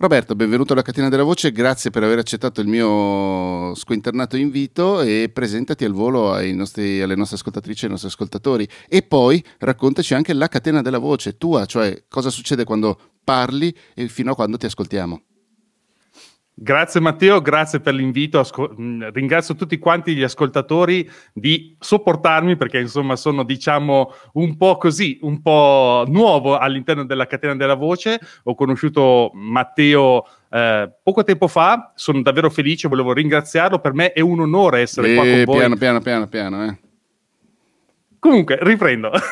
Roberto, benvenuto alla Catena della Voce, grazie per aver accettato il mio squinternato invito e presentati al volo nostri, alle nostre ascoltatrici e ai nostri ascoltatori e poi raccontaci anche la Catena della Voce tua, cioè cosa succede quando parli e fino a quando ti ascoltiamo. Grazie Matteo, grazie per l'invito. Ascol- mm, ringrazio tutti quanti gli ascoltatori di sopportarmi perché insomma sono diciamo un po' così, un po' nuovo all'interno della catena della voce. Ho conosciuto Matteo eh, poco tempo fa, sono davvero felice, volevo ringraziarlo. Per me è un onore essere e qua con eh, voi. Piano, piano, piano, piano. Eh. Comunque, riprendo.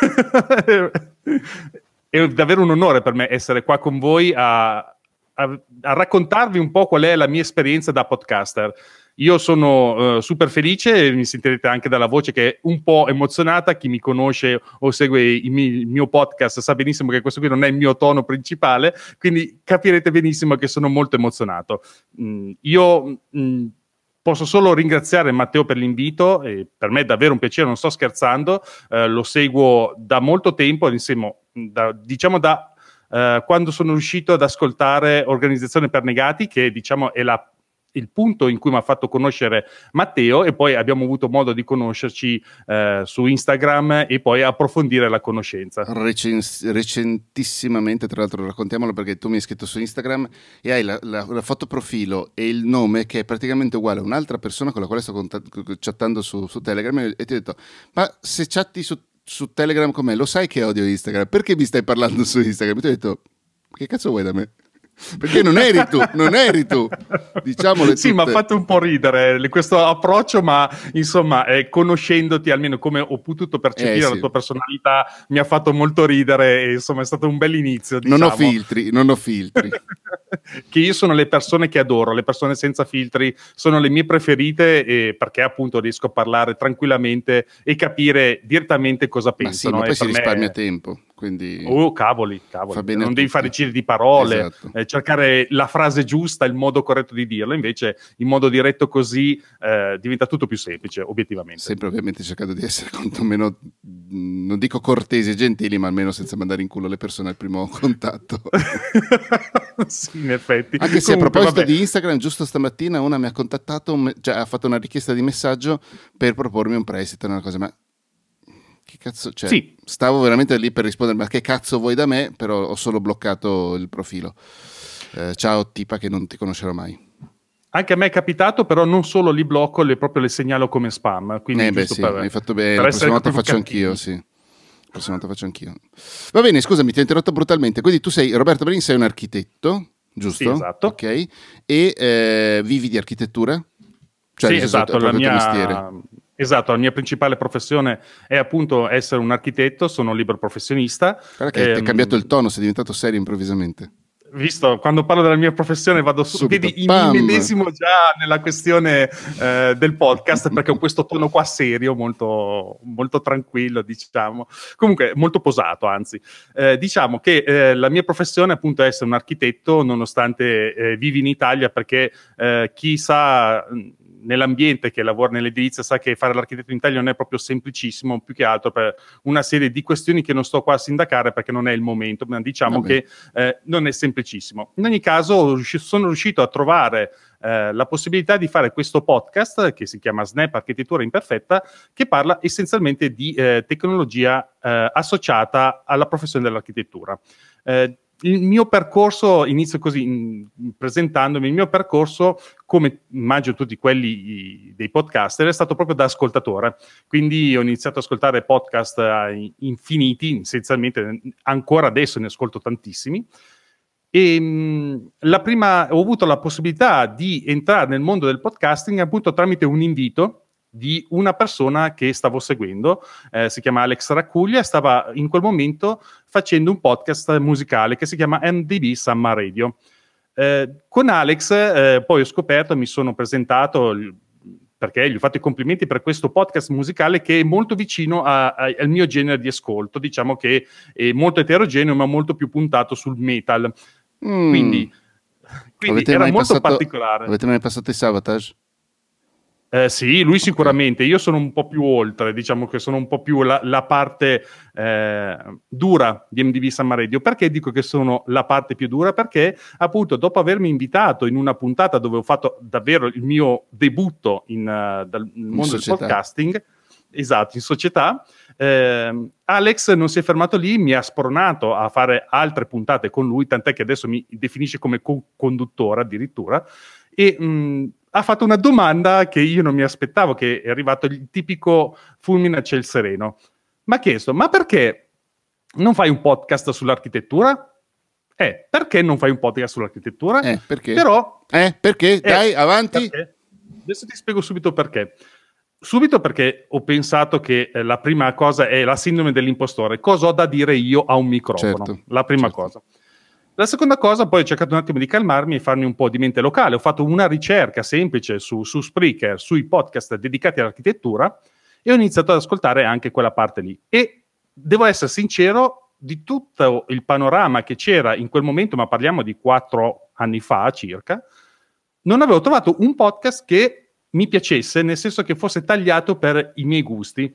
è davvero un onore per me essere qua con voi a a, a, raccontarvi un po' qual è la mia esperienza da podcaster. Io sono uh, super felice, mi sentirete anche dalla voce che è un po' emozionata. Chi mi conosce o segue il mio, il mio podcast sa benissimo che questo qui non è il mio tono principale, quindi capirete benissimo che sono molto emozionato. Mm, io mm, posso solo ringraziare Matteo per l'invito, per me è davvero un piacere, non sto scherzando, uh, lo seguo da molto tempo, insieme, da, diciamo da eh, quando sono riuscito ad ascoltare Organizzazione per Negati, che diciamo è la il punto in cui mi ha fatto conoscere Matteo e poi abbiamo avuto modo di conoscerci eh, su Instagram e poi approfondire la conoscenza. Recens- recentissimamente, tra l'altro raccontiamolo perché tu mi hai scritto su Instagram e hai la, la, la foto profilo e il nome che è praticamente uguale a un'altra persona con la quale sto cont- chattando su, su Telegram e ti ho detto ma se chatti su su Telegram con me, lo sai che odio Instagram, perché mi stai parlando su Instagram? E ti ho detto, che cazzo vuoi da me? Perché non eri tu, non eri tu. Diciamole sì, mi ha fatto un po' ridere questo approccio, ma insomma, eh, conoscendoti almeno come ho potuto percepire eh, sì. la tua personalità, mi ha fatto molto ridere e insomma è stato un bel inizio. Diciamo. Non ho diciamo. filtri, non ho filtri. che io sono le persone che adoro, le persone senza filtri sono le mie preferite eh, perché appunto riesco a parlare tranquillamente e capire direttamente cosa pensano. Ma sì, ma poi si risparmia tempo. Quindi oh, cavoli, cavoli. non devi fare giri di parole, esatto. eh, cercare la frase giusta, il modo corretto di dirlo. Invece, in modo diretto così eh, diventa tutto più semplice, obiettivamente. Sempre, ovviamente, cercando di essere quantomeno, non dico cortesi e gentili, ma almeno senza mandare in culo le persone al primo contatto. sì, in effetti. Anche se Comunque, a proposito vabbè. di Instagram, giusto stamattina una mi ha contattato, cioè ha fatto una richiesta di messaggio per propormi un prestito, una cosa, ma che cazzo, cioè, sì. stavo veramente lì per rispondere, ma che cazzo vuoi da me? Però ho solo bloccato il profilo. Eh, ciao tipa che non ti conoscerò mai. Anche a me è capitato, però non solo li blocco, le, proprio le segnalo come spam. Quindi eh beh sì, per, hai fatto bene, la prossima volta faccio anch'io, sì. La prossima volta faccio anch'io. Va bene, scusami, ti ho interrotto brutalmente. Quindi tu sei, Roberto Brin, sei un architetto, giusto? Sì, esatto. Ok. E eh, vivi di architettura? Cioè, sì, esatto, la mia... Mestiere. Esatto, la mia principale professione è appunto essere un architetto, sono un libero professionista. Guarda che ehm, è cambiato il tono, sei diventato serio improvvisamente. Visto, quando parlo della mia professione vado su, Subito, vedi, mi medesimo già nella questione eh, del podcast perché ho questo tono qua serio, molto, molto tranquillo, diciamo, comunque molto posato, anzi. Eh, diciamo che eh, la mia professione appunto è essere un architetto, nonostante eh, vivi in Italia, perché eh, chi sa nell'ambiente che lavora nell'edilizia sa che fare l'architetto in Italia non è proprio semplicissimo, più che altro per una serie di questioni che non sto qua a sindacare perché non è il momento, ma diciamo Vabbè. che eh, non è semplicissimo. In ogni caso sono riuscito a trovare eh, la possibilità di fare questo podcast che si chiama Snap Architettura Imperfetta, che parla essenzialmente di eh, tecnologia eh, associata alla professione dell'architettura. Eh, il mio percorso, inizio così in, presentandomi, il mio percorso, come immagino tutti quelli dei podcaster, è stato proprio da ascoltatore. Quindi ho iniziato ad ascoltare podcast infiniti, essenzialmente ancora adesso ne ascolto tantissimi. E mh, la prima, ho avuto la possibilità di entrare nel mondo del podcasting appunto tramite un invito di una persona che stavo seguendo, eh, si chiama Alex Raccuglia, stava in quel momento facendo un podcast musicale che si chiama MDB Summer Radio. Eh, con Alex eh, poi ho scoperto, mi sono presentato perché gli ho fatto i complimenti per questo podcast musicale che è molto vicino a, a, al mio genere di ascolto, diciamo che è molto eterogeneo ma molto più puntato sul metal. Mm. Quindi, quindi era molto passato, particolare. Avete mai passato i Savatage? Eh, sì, lui sicuramente. Io sono un po' più oltre, diciamo che sono un po' più la, la parte eh, dura di MDV Summa Radio. Perché dico che sono la parte più dura? Perché appunto dopo avermi invitato in una puntata dove ho fatto davvero il mio debutto in, uh, dal mondo in del podcasting, esatto, in società, eh, Alex non si è fermato lì, mi ha spronato a fare altre puntate con lui, tant'è che adesso mi definisce come co-conduttore addirittura. E mh, ha fatto una domanda che io non mi aspettavo, che è arrivato il tipico fulmine a ciel sereno. Mi ha chiesto, ma perché non fai un podcast sull'architettura? Eh, perché non fai un podcast sull'architettura? Eh, perché? Però... Eh, perché? Eh, Dai, avanti. Perché? Adesso ti spiego subito perché. Subito perché ho pensato che eh, la prima cosa è la sindrome dell'impostore. Cosa ho da dire io a un microfono? Certo, la prima certo. cosa. La seconda cosa, poi ho cercato un attimo di calmarmi e farmi un po' di mente locale. Ho fatto una ricerca semplice su, su Spreaker, sui podcast dedicati all'architettura e ho iniziato ad ascoltare anche quella parte lì. E devo essere sincero, di tutto il panorama che c'era in quel momento, ma parliamo di quattro anni fa circa, non avevo trovato un podcast che mi piacesse, nel senso che fosse tagliato per i miei gusti.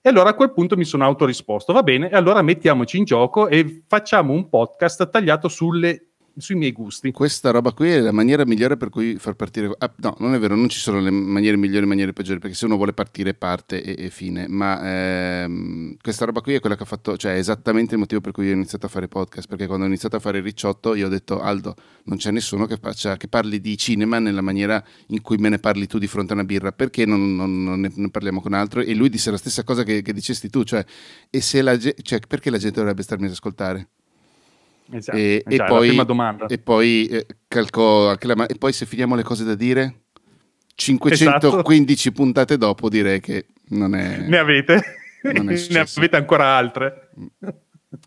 E allora a quel punto mi sono autorisposto, va bene, e allora mettiamoci in gioco e facciamo un podcast tagliato sulle sui miei gusti. Questa roba qui è la maniera migliore per cui far partire. Ah, no, non è vero, non ci sono le maniere migliori e maniere peggiori, perché se uno vuole partire, parte e, e fine. Ma ehm, questa roba qui è quella che ha fatto, cioè è esattamente il motivo per cui ho iniziato a fare podcast. Perché quando ho iniziato a fare il ricciotto, io ho detto, Aldo, non c'è nessuno che, faccia, che parli di cinema nella maniera in cui me ne parli tu di fronte a una birra. Perché non, non, non ne, parliamo con altro? E lui disse la stessa cosa che, che dicesti tu, cioè, e se la, cioè, perché la gente dovrebbe starmi ad ascoltare? Esatto, e, e, poi, e, poi, eh, calcò anche la, e poi se finiamo le cose da dire 515 esatto. puntate dopo direi che non è ne avete? non è ne avete ancora altre?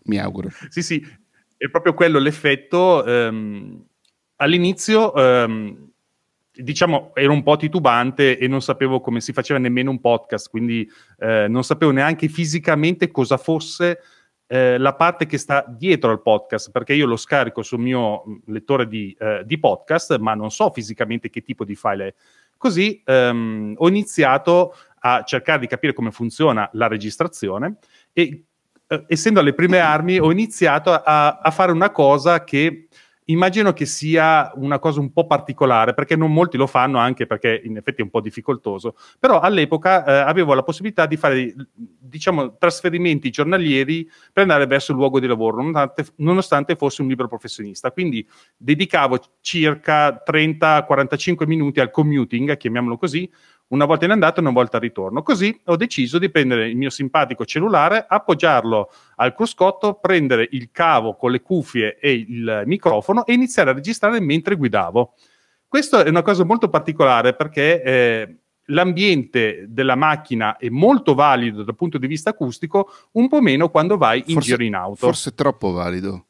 Mi auguro. Sì sì è proprio quello l'effetto ehm, all'inizio ehm, diciamo ero un po' titubante e non sapevo come si faceva nemmeno un podcast quindi eh, non sapevo neanche fisicamente cosa fosse eh, la parte che sta dietro al podcast, perché io lo scarico sul mio mm, lettore di, eh, di podcast, ma non so fisicamente che tipo di file è. Così ehm, ho iniziato a cercare di capire come funziona la registrazione e eh, essendo alle prime armi ho iniziato a, a fare una cosa che Immagino che sia una cosa un po' particolare, perché non molti lo fanno, anche perché in effetti è un po' difficoltoso, però all'epoca eh, avevo la possibilità di fare, diciamo, trasferimenti giornalieri per andare verso il luogo di lavoro, nonostante, nonostante fossi un libero professionista. Quindi dedicavo circa 30-45 minuti al commuting, chiamiamolo così, una volta in andata e una volta al ritorno. Così ho deciso di prendere il mio simpatico cellulare, appoggiarlo al cruscotto, prendere il cavo con le cuffie e il microfono e iniziare a registrare mentre guidavo. Questo è una cosa molto particolare perché eh, l'ambiente della macchina è molto valido dal punto di vista acustico, un po' meno quando vai in forse, giro in auto. Forse troppo valido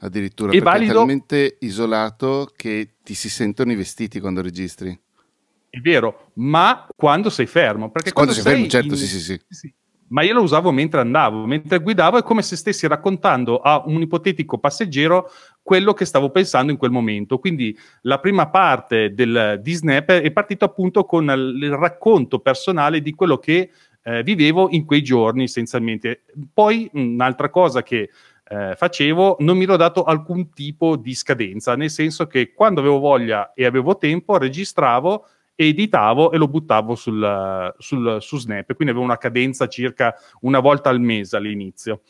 addirittura, è perché valido... è talmente isolato che ti si sentono i vestiti quando registri. È vero, ma quando sei fermo. Perché quando, quando sei fermo, certo, in... sì, sì, sì, sì. Ma io lo usavo mentre andavo, mentre guidavo, è come se stessi raccontando a un ipotetico passeggero quello che stavo pensando in quel momento. Quindi la prima parte del, di Snap è partito appunto con il racconto personale di quello che eh, vivevo in quei giorni essenzialmente. Poi un'altra cosa che eh, facevo, non mi ero dato alcun tipo di scadenza, nel senso che quando avevo voglia e avevo tempo registravo editavo e lo buttavo sul, sul, su Snap, quindi avevo una cadenza circa una volta al mese all'inizio.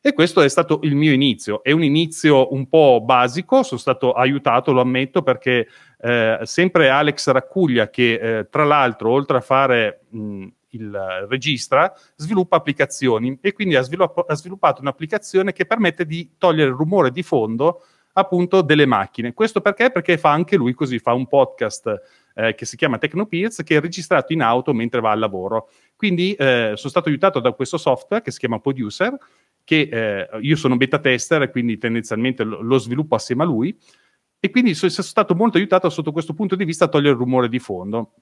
E questo è stato il mio inizio. È un inizio un po' basico, sono stato aiutato, lo ammetto, perché eh, sempre Alex Raccuglia, che eh, tra l'altro, oltre a fare mh, il registra, sviluppa applicazioni e quindi ha, svilupp- ha sviluppato un'applicazione che permette di togliere il rumore di fondo appunto delle macchine. Questo perché? Perché fa anche lui così, fa un podcast eh, che si chiama Technopeers che è registrato in auto mentre va al lavoro. Quindi eh, sono stato aiutato da questo software che si chiama Producer, che eh, io sono beta tester, quindi tendenzialmente lo, lo sviluppo assieme a lui, e quindi sono stato molto aiutato sotto questo punto di vista a togliere il rumore di fondo.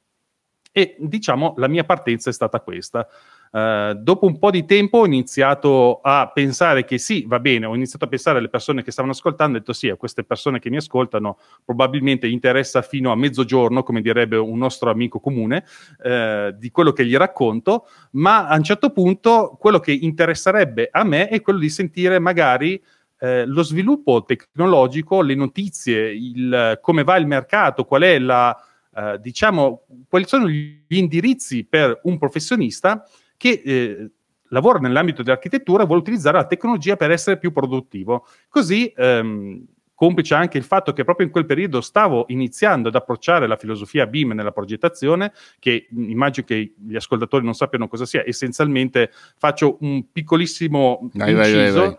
E diciamo la mia partenza è stata questa. Uh, dopo un po' di tempo ho iniziato a pensare che sì, va bene, ho iniziato a pensare alle persone che stavano ascoltando, ho detto sì, a queste persone che mi ascoltano probabilmente interessa fino a mezzogiorno, come direbbe un nostro amico comune, uh, di quello che gli racconto, ma a un certo punto quello che interesserebbe a me è quello di sentire magari eh, lo sviluppo tecnologico, le notizie, il, come va il mercato, qual è la, eh, diciamo, quali sono gli indirizzi per un professionista che eh, lavora nell'ambito dell'architettura e vuole utilizzare la tecnologia per essere più produttivo. Così, ehm, complice anche il fatto che proprio in quel periodo stavo iniziando ad approcciare la filosofia BIM nella progettazione, che immagino che gli ascoltatori non sappiano cosa sia, essenzialmente faccio un piccolissimo vai, inciso, vai, vai,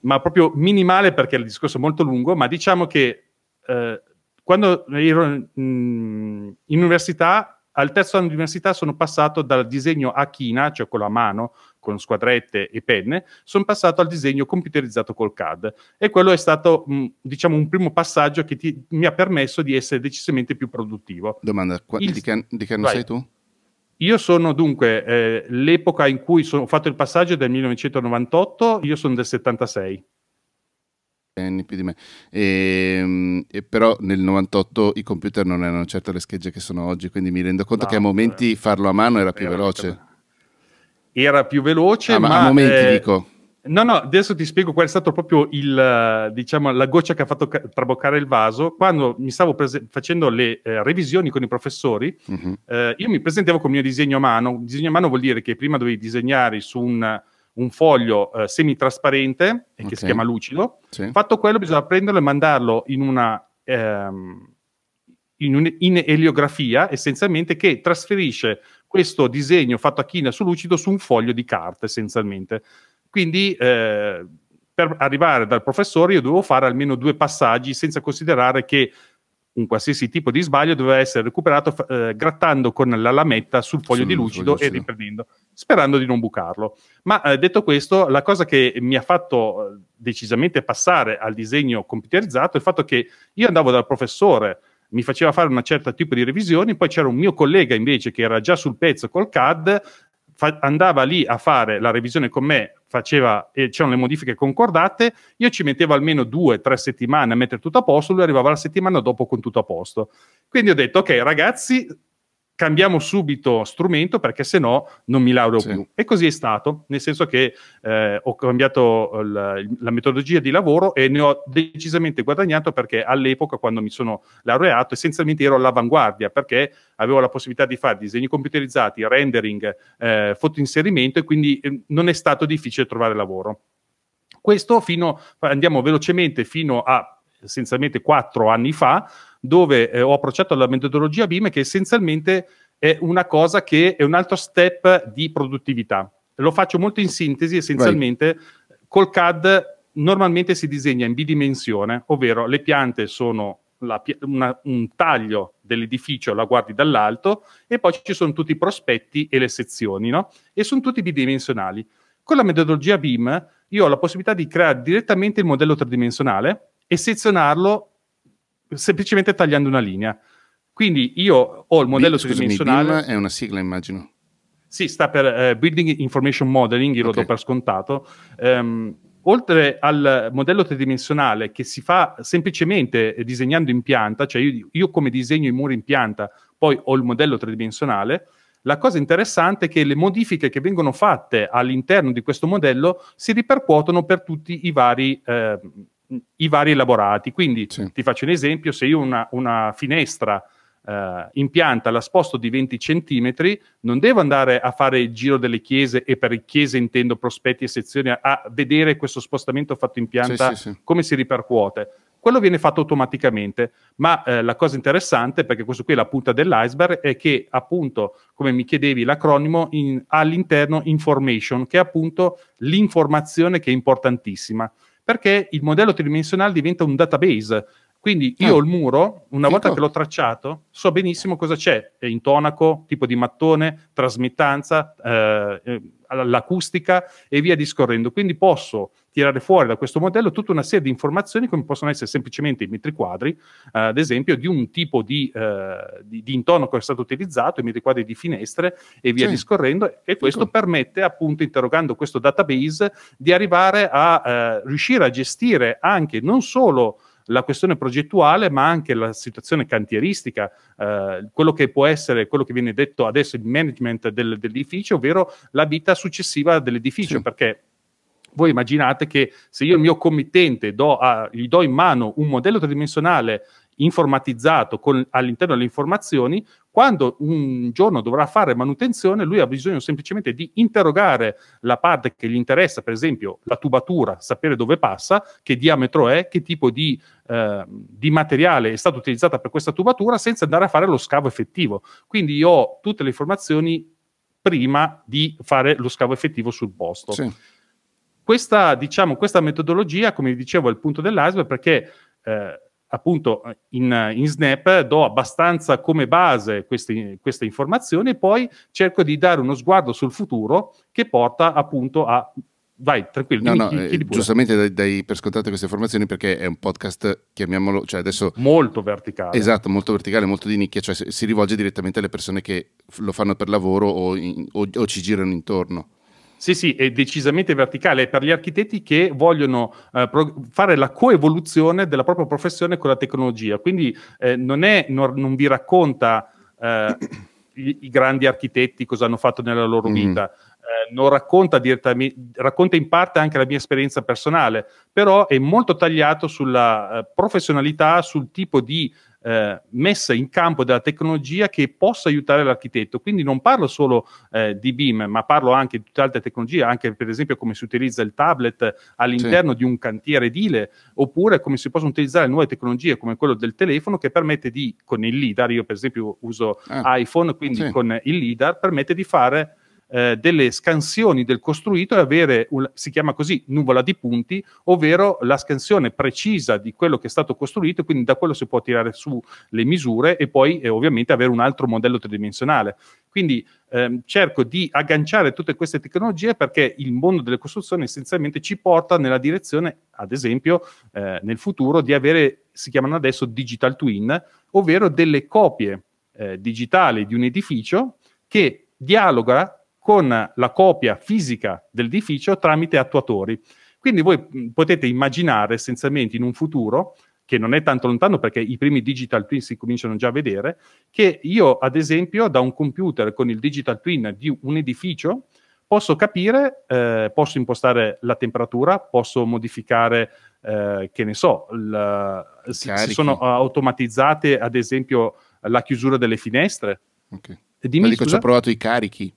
ma proprio minimale perché il discorso è molto lungo, ma diciamo che eh, quando ero in, in università al terzo anno di università sono passato dal disegno a china, cioè quello a mano, con squadrette e penne, sono passato al disegno computerizzato col CAD. E quello è stato, mh, diciamo, un primo passaggio che ti, mi ha permesso di essere decisamente più produttivo. Domanda, qua, Il, di, che, di che anno vai. sei tu? Io sono dunque, eh, l'epoca in cui ho fatto il passaggio del 1998, io sono del 76 anni più di me. E, ehm, e però nel 98 i computer non erano certo le schegge che sono oggi, quindi mi rendo conto no, che a momenti farlo a mano era più era veloce. Era più veloce, ah, ma, ma a momenti eh, dico. No, no, adesso ti spiego qual è stato proprio il, diciamo, la goccia che ha fatto ca- traboccare il vaso. Quando mi stavo prese- facendo le eh, revisioni con i professori, uh-huh. eh, io mi presentavo con il mio disegno a mano. Disegno a mano vuol dire che prima dovevi disegnare su un un foglio eh, semitrasparente okay. che si chiama lucido. Sì. Fatto quello, bisogna prenderlo e mandarlo in una, ehm, in, un, in eliografia, essenzialmente, che trasferisce questo disegno fatto a china su lucido su un foglio di carta, essenzialmente. Quindi, eh, per arrivare dal professore, io dovevo fare almeno due passaggi, senza considerare che un qualsiasi tipo di sbaglio doveva essere recuperato eh, grattando con la lametta sul foglio sul di lucido e riprendendo, sperando di non bucarlo. Ma eh, detto questo, la cosa che mi ha fatto eh, decisamente passare al disegno computerizzato è il fatto che io andavo dal professore, mi faceva fare un certo tipo di revisioni, poi c'era un mio collega invece che era già sul pezzo col CAD, fa- andava lì a fare la revisione con me, faceva, e c'erano le modifiche concordate, io ci mettevo almeno due, tre settimane a mettere tutto a posto, lui arrivava la settimana dopo con tutto a posto. Quindi ho detto, ok ragazzi, cambiamo subito strumento perché se no non mi laureo sì. più. E così è stato, nel senso che eh, ho cambiato la, la, metodologia di lavoro e ne ho decisamente guadagnato perché all'epoca, quando mi sono laureato, essenzialmente ero all'avanguardia perché avevo la possibilità di fare disegni computerizzati, rendering, eh, fotoinserimento e quindi eh, non è stato difficile trovare lavoro. Questo fino, andiamo velocemente fino a essenzialmente quattro anni fa, dove eh, ho approcciato la metodologia BIM che essenzialmente è una cosa che è un altro step di produttività. Lo faccio molto in sintesi, essenzialmente Vai. col CAD normalmente si disegna in bidimensione, ovvero le piante sono la, una, un taglio dell'edificio, la guardi dall'alto, e poi ci sono tutti i prospetti e le sezioni, no? E sono tutti bidimensionali. Con la metodologia BIM io ho la possibilità di creare direttamente il modello tridimensionale e sezionarlo semplicemente tagliando una linea. Quindi io ho il modello B, tridimensionale. BIM è una sigla, immagino. Sì, sta per uh, Building Information Modeling, io okay. lo do per scontato. Um, oltre al modello tridimensionale che si fa semplicemente disegnando in pianta, cioè io, io, come disegno i muri in pianta, poi ho il modello tridimensionale, la cosa interessante è che le modifiche che vengono fatte all'interno di questo modello si ripercuotono per tutti i vari eh, i vari elaborati. Quindi sì. ti faccio un esempio, se io una, una finestra eh, in pianta la sposto di 20 centimetri, non devo andare a fare il giro delle chiese e per chiese intendo prospetti e sezioni a vedere questo spostamento fatto in pianta, sì, sì, come si ripercuote. Quello viene fatto automaticamente, ma eh, la cosa interessante, perché questo qui è la punta dell'iceberg, è che appunto, come mi chiedevi, l'acronimo in, all'interno information, che è appunto l'informazione che è importantissima perché il modello tridimensionale diventa un database. Quindi io ah, ho il muro, una fico. volta che l'ho tracciato, so benissimo cosa c'è, intonaco, tipo di mattone, trasmittanza, eh, eh l'acustica e via discorrendo. Quindi posso tirare fuori da questo modello tutta una serie di informazioni come possono essere semplicemente i metri quadri, eh, ad esempio, di un tipo di, eh, di, di, intonaco che è stato utilizzato, i metri quadri di finestre e via sì. discorrendo, e questo ecco. permette appunto, interrogando questo database, di arrivare a eh, riuscire a gestire anche non solo la questione progettuale, ma anche la situazione cantieristica, eh, quello che può essere, quello che viene detto adesso il management del, dell'edificio, ovvero la vita successiva dell'edificio, sì. perché voi immaginate che se io il mio committente do a, gli do in mano un modello tridimensionale informatizzato con, all'interno delle informazioni, quando un giorno dovrà fare manutenzione, lui ha bisogno semplicemente di interrogare la parte che gli interessa, per esempio la tubatura, sapere dove passa, che diametro è, che tipo di, eh, di materiale è stato utilizzato per questa tubatura, senza andare a fare lo scavo effettivo. Quindi io ho tutte le informazioni prima di fare lo scavo effettivo sul posto. Sì. Questa, diciamo, questa metodologia, come dicevo, è il punto dell'iceberg perché eh, appunto in, in, Snap do abbastanza come base queste, queste, informazioni e poi cerco di dare uno sguardo sul futuro che porta appunto a vai tranquillo no, dimmi, no, chi giustamente dai, dai, per scontate queste informazioni perché è un podcast chiamiamolo cioè adesso molto verticale. Esatto molto verticale molto di nicchia cioè si rivolge direttamente alle persone che lo fanno per lavoro o, in, o, o ci girano intorno sì, sì, è decisamente verticale, è per gli architetti che vogliono eh, pro- fare la coevoluzione della propria professione con la tecnologia. Quindi eh, non, è, non, non, vi racconta eh, i, i, grandi architetti cosa hanno fatto nella loro mm. vita, eh, non racconta direttamente, racconta in parte anche la mia esperienza personale, però è molto tagliato sulla eh, professionalità, sul tipo di eh, messa in campo della tecnologia che possa aiutare l'architetto. Quindi non parlo solo eh, di BIM, ma parlo anche di tutte altre tecnologie, anche per esempio come si utilizza il tablet all'interno sì. di un cantiere edile, oppure come si possono utilizzare nuove tecnologie come quello del telefono che permette di, con il LIDAR, io per esempio uso ah, iPhone, quindi sì. con il LIDAR permette di fare eh, delle scansioni del costruito e avere, un, si chiama così, nuvola di punti, ovvero la scansione precisa di quello che è stato costruito, quindi da quello si può tirare su le misure e poi eh, ovviamente avere un altro modello tridimensionale. Quindi ehm, cerco di agganciare tutte queste tecnologie perché il mondo delle costruzioni essenzialmente ci porta nella direzione, ad esempio, eh, nel futuro di avere, si chiamano adesso digital twin, ovvero delle copie eh, digitali di un edificio che dialoga con la copia fisica dell'edificio tramite attuatori. Quindi voi potete immaginare essenzialmente in un futuro che non è tanto lontano perché i primi digital twin si cominciano già a vedere, che io ad esempio da un computer con il digital twin di un edificio posso capire, eh, posso impostare la temperatura, posso modificare, eh, che ne so, il, si, si, sono automatizzate ad esempio la chiusura delle finestre. Okay. Dimmi, dico, ci ho provato i carichi.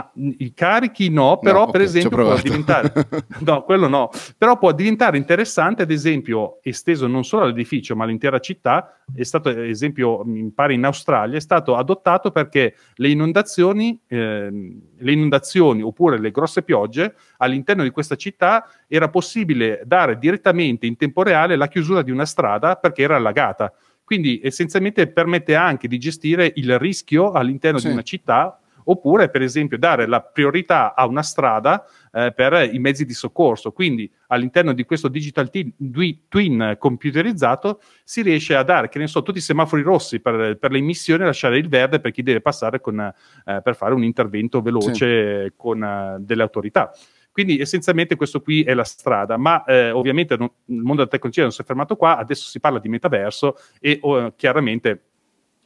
Ah, I carichi no, però no, per okay, esempio può diventare no, quello no, però può diventare interessante, ad esempio, esteso non solo all'edificio, ma all'intera città, è stato, ad esempio, mi pare in Australia, è stato adottato perché le inondazioni, eh, le inondazioni oppure le grosse piogge all'interno di questa città era possibile dare direttamente in tempo reale la chiusura di una strada perché era allagata. Quindi essenzialmente permette anche di gestire il rischio all'interno sì. di una città oppure per esempio dare la priorità a una strada eh, per i mezzi di soccorso. Quindi all'interno di questo digital team, twin computerizzato si riesce a dare, che ne so, tutti i semafori rossi per, per le emissioni e lasciare il verde per chi deve passare con, eh, per fare un intervento veloce sì. con uh, delle autorità. Quindi essenzialmente questo qui è la strada, ma eh, ovviamente non, il mondo della tecnologia non si è fermato qua, adesso si parla di metaverso e oh, chiaramente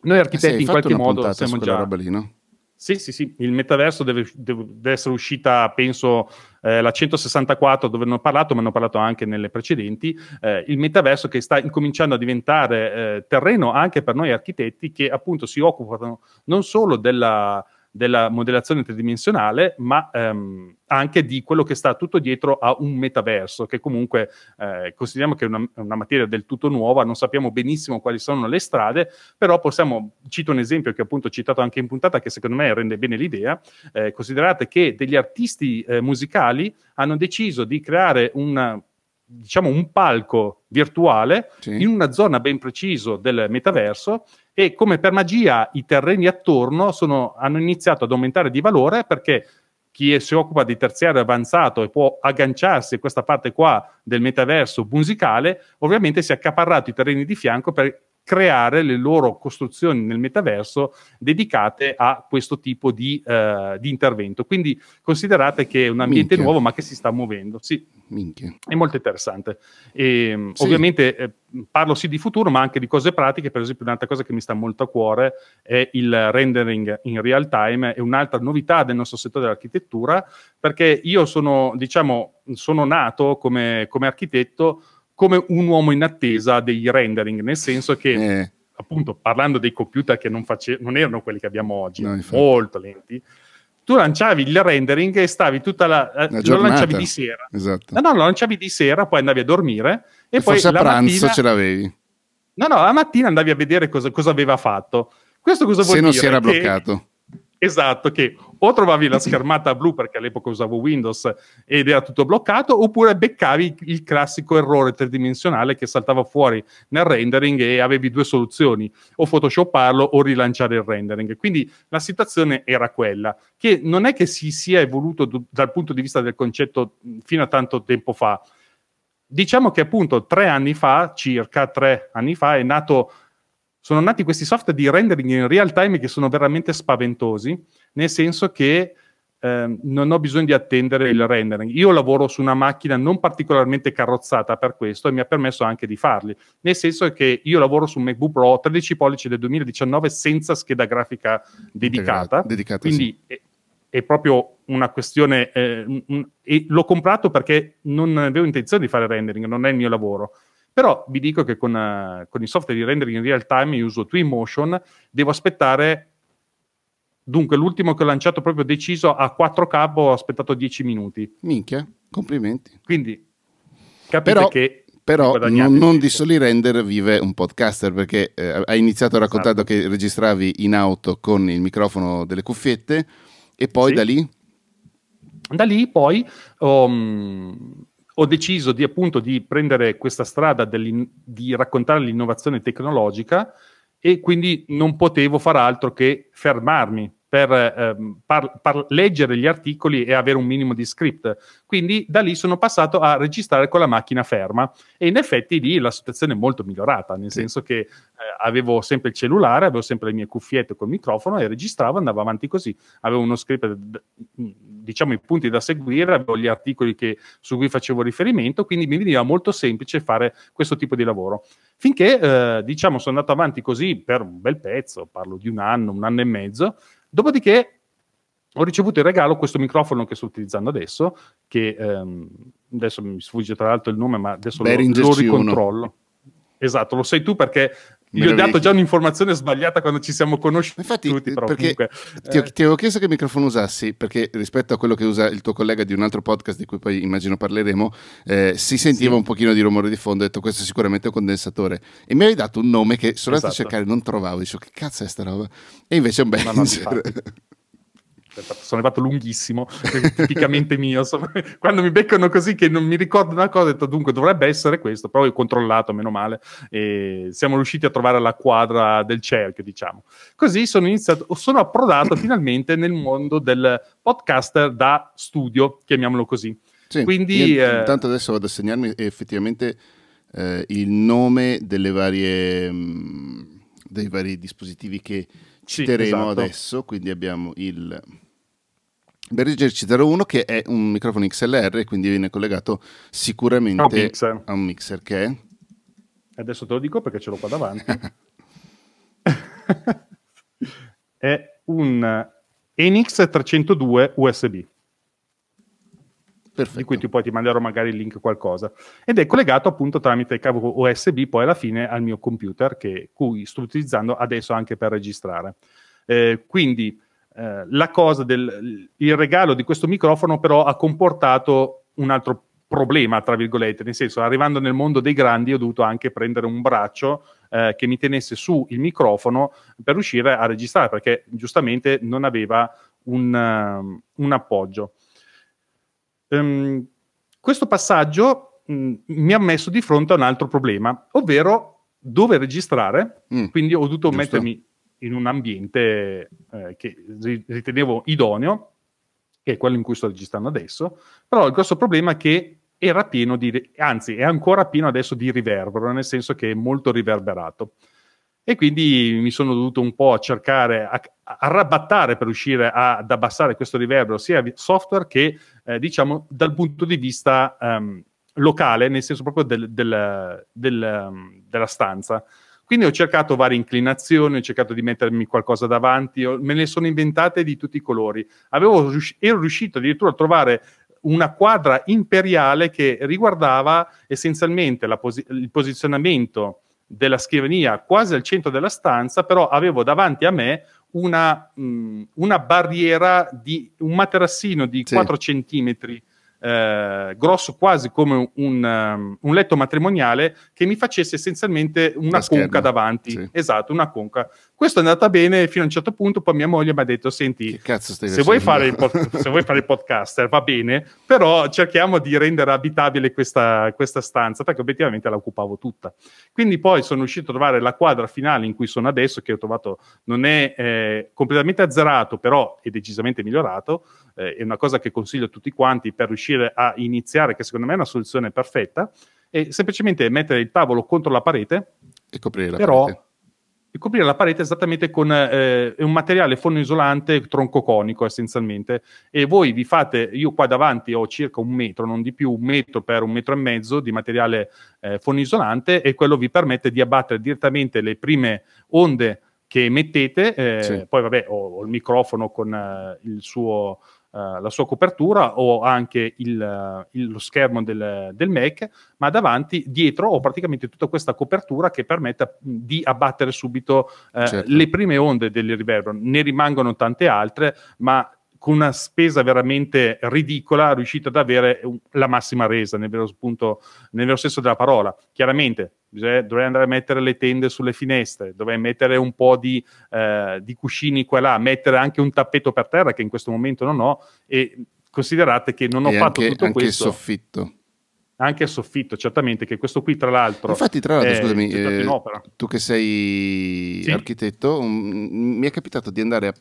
noi architetti in qualche modo siamo già... Roba lì, no? Sì, sì, sì, il metaverso deve, deve, essere uscita, penso, eh, la 164 dove hanno parlato, ma hanno parlato anche nelle precedenti, eh, il metaverso che sta incominciando a diventare eh, terreno anche per noi architetti che appunto si occupano non solo della, della modellazione tridimensionale, ma ehm, anche di quello che sta tutto dietro a un metaverso, che comunque eh, consideriamo che è una, una, materia del tutto nuova, non sappiamo benissimo quali sono le strade, però possiamo, cito un esempio che appunto ho citato anche in puntata, che secondo me rende bene l'idea, eh, considerate che degli artisti eh, musicali hanno deciso di creare un diciamo un palco virtuale sì. in una zona ben preciso del metaverso e come per magia i terreni attorno sono, hanno iniziato ad aumentare di valore perché chi si occupa di terziario avanzato e può agganciarsi a questa parte qua del metaverso musicale, ovviamente si è accaparrato i terreni di fianco per creare le loro costruzioni nel metaverso dedicate a questo tipo di, uh, di intervento. Quindi considerate che è un ambiente Minchia. nuovo ma che si sta muovendo. Sì, Minchia. è molto interessante. E, sì. Ovviamente eh, parlo sì di futuro ma anche di cose pratiche. Per esempio un'altra cosa che mi sta molto a cuore è il rendering in real time, è un'altra novità del nostro settore dell'architettura perché io sono, diciamo, sono nato come, come architetto come un uomo in attesa dei rendering, nel senso che, eh. appunto, parlando dei computer che non, face- non erano quelli che abbiamo oggi, no, molto lenti, tu lanciavi il rendering e stavi tutta la... Eh, la lo lanciavi di sera. Esatto. No, no, lo lanciavi di sera, poi andavi a dormire e, e poi forse a pranzo mattina... ce l'avevi. No, no, la mattina andavi a vedere cosa, cosa aveva fatto. Questo cosa vuol Se dire? Se non si era che... bloccato. Esatto, che o trovavi la schermata blu perché all'epoca usavo Windows ed era tutto bloccato, oppure beccavi il classico errore tridimensionale che saltava fuori nel rendering e avevi due soluzioni, o photoshopparlo o rilanciare il rendering. Quindi la situazione era quella, che non è che si sia evoluto d- dal punto di vista del concetto fino a tanto tempo fa. Diciamo che appunto tre anni fa, circa tre anni fa, è nato sono nati questi software di rendering in real time che sono veramente spaventosi, nel senso che eh, non ho bisogno di attendere il rendering. Io lavoro su una macchina non particolarmente carrozzata per questo e mi ha permesso anche di farli, nel senso che io lavoro su un MacBook Pro 13 pollici del 2019 senza scheda grafica dedicata, dedicata quindi sì. è, è, proprio una questione, eh, un, l'ho comprato perché non avevo intenzione di fare rendering, non è il mio lavoro però vi dico che con, uh, con i software di rendering in real time io uso Twinmotion, devo aspettare Dunque, l'ultimo che ho lanciato proprio deciso a 4K ho aspettato 10 minuti. Minchia, complimenti. Quindi capite però, che... Però non, non di soli render vive un podcaster perché eh, hai iniziato raccontando esatto. che registravi in auto con il microfono delle cuffiette e poi sì. da lì? Da lì poi um, ho deciso di appunto di prendere questa strada di raccontare l'innovazione tecnologica e quindi non potevo far altro che fermarmi per ehm, par- par- leggere gli articoli e avere un minimo di script. Quindi da lì sono passato a registrare con la macchina ferma e in effetti lì la situazione è molto migliorata, nel sì. senso che eh, avevo sempre il cellulare, avevo sempre le mie cuffiette col microfono e registravo, andavo avanti così. Avevo uno script, diciamo i punti da seguire, avevo gli articoli che, su cui facevo riferimento, quindi mi veniva molto semplice fare questo tipo di lavoro. Finché, eh, diciamo, sono andato avanti così per un bel pezzo, parlo di un anno, un anno e mezzo, Dopodiché ho ricevuto in regalo questo microfono che sto utilizzando adesso, che ehm, adesso mi sfugge tra l'altro il nome, ma adesso lo, lo ricontrollo. Esatto, lo sai tu perché gli ho dato già un'informazione sbagliata quando ci siamo conosciuti. Infatti, però, perché comunque, ti, eh. ti, avevo chiesto che microfono usassi, perché rispetto a quello che usa il tuo collega di un altro podcast, di cui poi immagino parleremo, eh, si sentiva sì. un pochino di rumore di fondo. Ho detto questo è sicuramente un condensatore. E mi hai dato un nome che sono andato esatto. a cercare, non trovavo. Dicevo, che cazzo è sta roba? E invece è un bel. No, no, sono arrivato lunghissimo, tipicamente mio. Quando mi beccano così che non mi ricordo una cosa, ho detto dunque dovrebbe essere questo, però ho controllato, meno male, e siamo riusciti a trovare la quadra del cerchio, diciamo. Così sono iniziato, sono approdato finalmente nel mondo del podcaster da studio, chiamiamolo così. Sì, Quindi, eh, intanto adesso vado a segnarmi effettivamente eh, il nome delle varie, mh, mm, dei vari dispositivi che citeremo sì, esatto. adesso. Quindi abbiamo il Behringer C01 che è un microfono XLR, quindi viene collegato sicuramente a un mixer che è... Adesso te lo dico perché ce l'ho qua davanti. è un Enix 302 USB. Perfetto. Di cui ti, poi ti manderò magari il link qualcosa. Ed è collegato appunto tramite cavo USB poi alla fine al mio computer, che, cui sto utilizzando adesso anche per registrare. Eh, quindi eh, la cosa del il regalo di questo microfono però ha comportato un altro problema, tra virgolette, nel senso, arrivando nel mondo dei grandi ho dovuto anche prendere un braccio eh, che mi tenesse su il microfono per riuscire a registrare, perché giustamente non aveva un, uh, un appoggio. Um, questo passaggio mh, mm, mi ha messo di fronte a un altro problema, ovvero dove registrare, mm, quindi ho dovuto giusto. mettermi in un ambiente eh, che ritenevo idoneo che è quello in cui sto registrando adesso, però il grosso problema è che era pieno di, anzi è ancora pieno adesso di riverbero, nel senso che è molto riverberato. E quindi mi sono dovuto un po' cercare, a, arrabattare per riuscire a, ad abbassare questo riverbero, sia software che, eh, diciamo, dal punto di vista um, locale, nel senso proprio del, del, del, um, della stanza. Quindi ho cercato varie inclinazioni, ho cercato di mettermi qualcosa davanti, ho, me ne sono inventate di tutti i colori. Avevo, ero riuscito addirittura a trovare una quadra imperiale che riguardava essenzialmente posi- il posizionamento della scrivania quasi al centro della stanza, però avevo davanti a me una, mh, una barriera di un materassino di sì. 4 centimetri eh, grosso quasi come un, um, un, letto matrimoniale che mi facesse essenzialmente una La conca davanti. Sì. Esatto, una conca. Questo è andata bene fino a un certo punto, poi mia moglie mi ha detto, senti, se vuoi, pod- se vuoi, fare il podcaster va bene, però cerchiamo di rendere abitabile questa, questa stanza, perché obiettivamente la occupavo tutta. Quindi poi sono riuscito a trovare la quadra finale in cui sono adesso, che ho trovato non è eh, completamente azzerato, però è decisamente migliorato, eh, è una cosa che consiglio a tutti quanti per riuscire a iniziare, che secondo me è una soluzione perfetta, è semplicemente mettere il tavolo contro la parete e coprire la però, parete. E coprire la parete esattamente con eh, un materiale fonoisolante tronco conico essenzialmente e voi vi fate, io qua davanti ho circa un metro, non di più, un metro per un metro e mezzo di materiale eh, fonoisolante e quello vi permette di abbattere direttamente le prime onde che emettete, eh, sì. poi vabbè ho, ho, il microfono con eh, il suo uh, la sua copertura o anche il, uh, il, lo schermo del, del, Mac, ma davanti, dietro ho praticamente tutta questa copertura che permette di abbattere subito uh, certo. le prime onde del riverbero. Ne rimangono tante altre, ma con una spesa veramente ridicola riuscite ad avere la massima resa nel vero, spunto, nel vero senso della parola. Chiaramente dovrei andare a mettere le tende sulle finestre, dovrei mettere un po' di, eh, di cuscini qua e là, mettere anche un tappeto per terra che in questo momento non ho e considerate che non ho e fatto anche, tutto anche questo. Anche il soffitto anche il soffitto, certamente, che questo qui tra l'altro... Infatti, tra l'altro, scusami, eh, tu che sei sì? architetto, um, mi è capitato di andare a...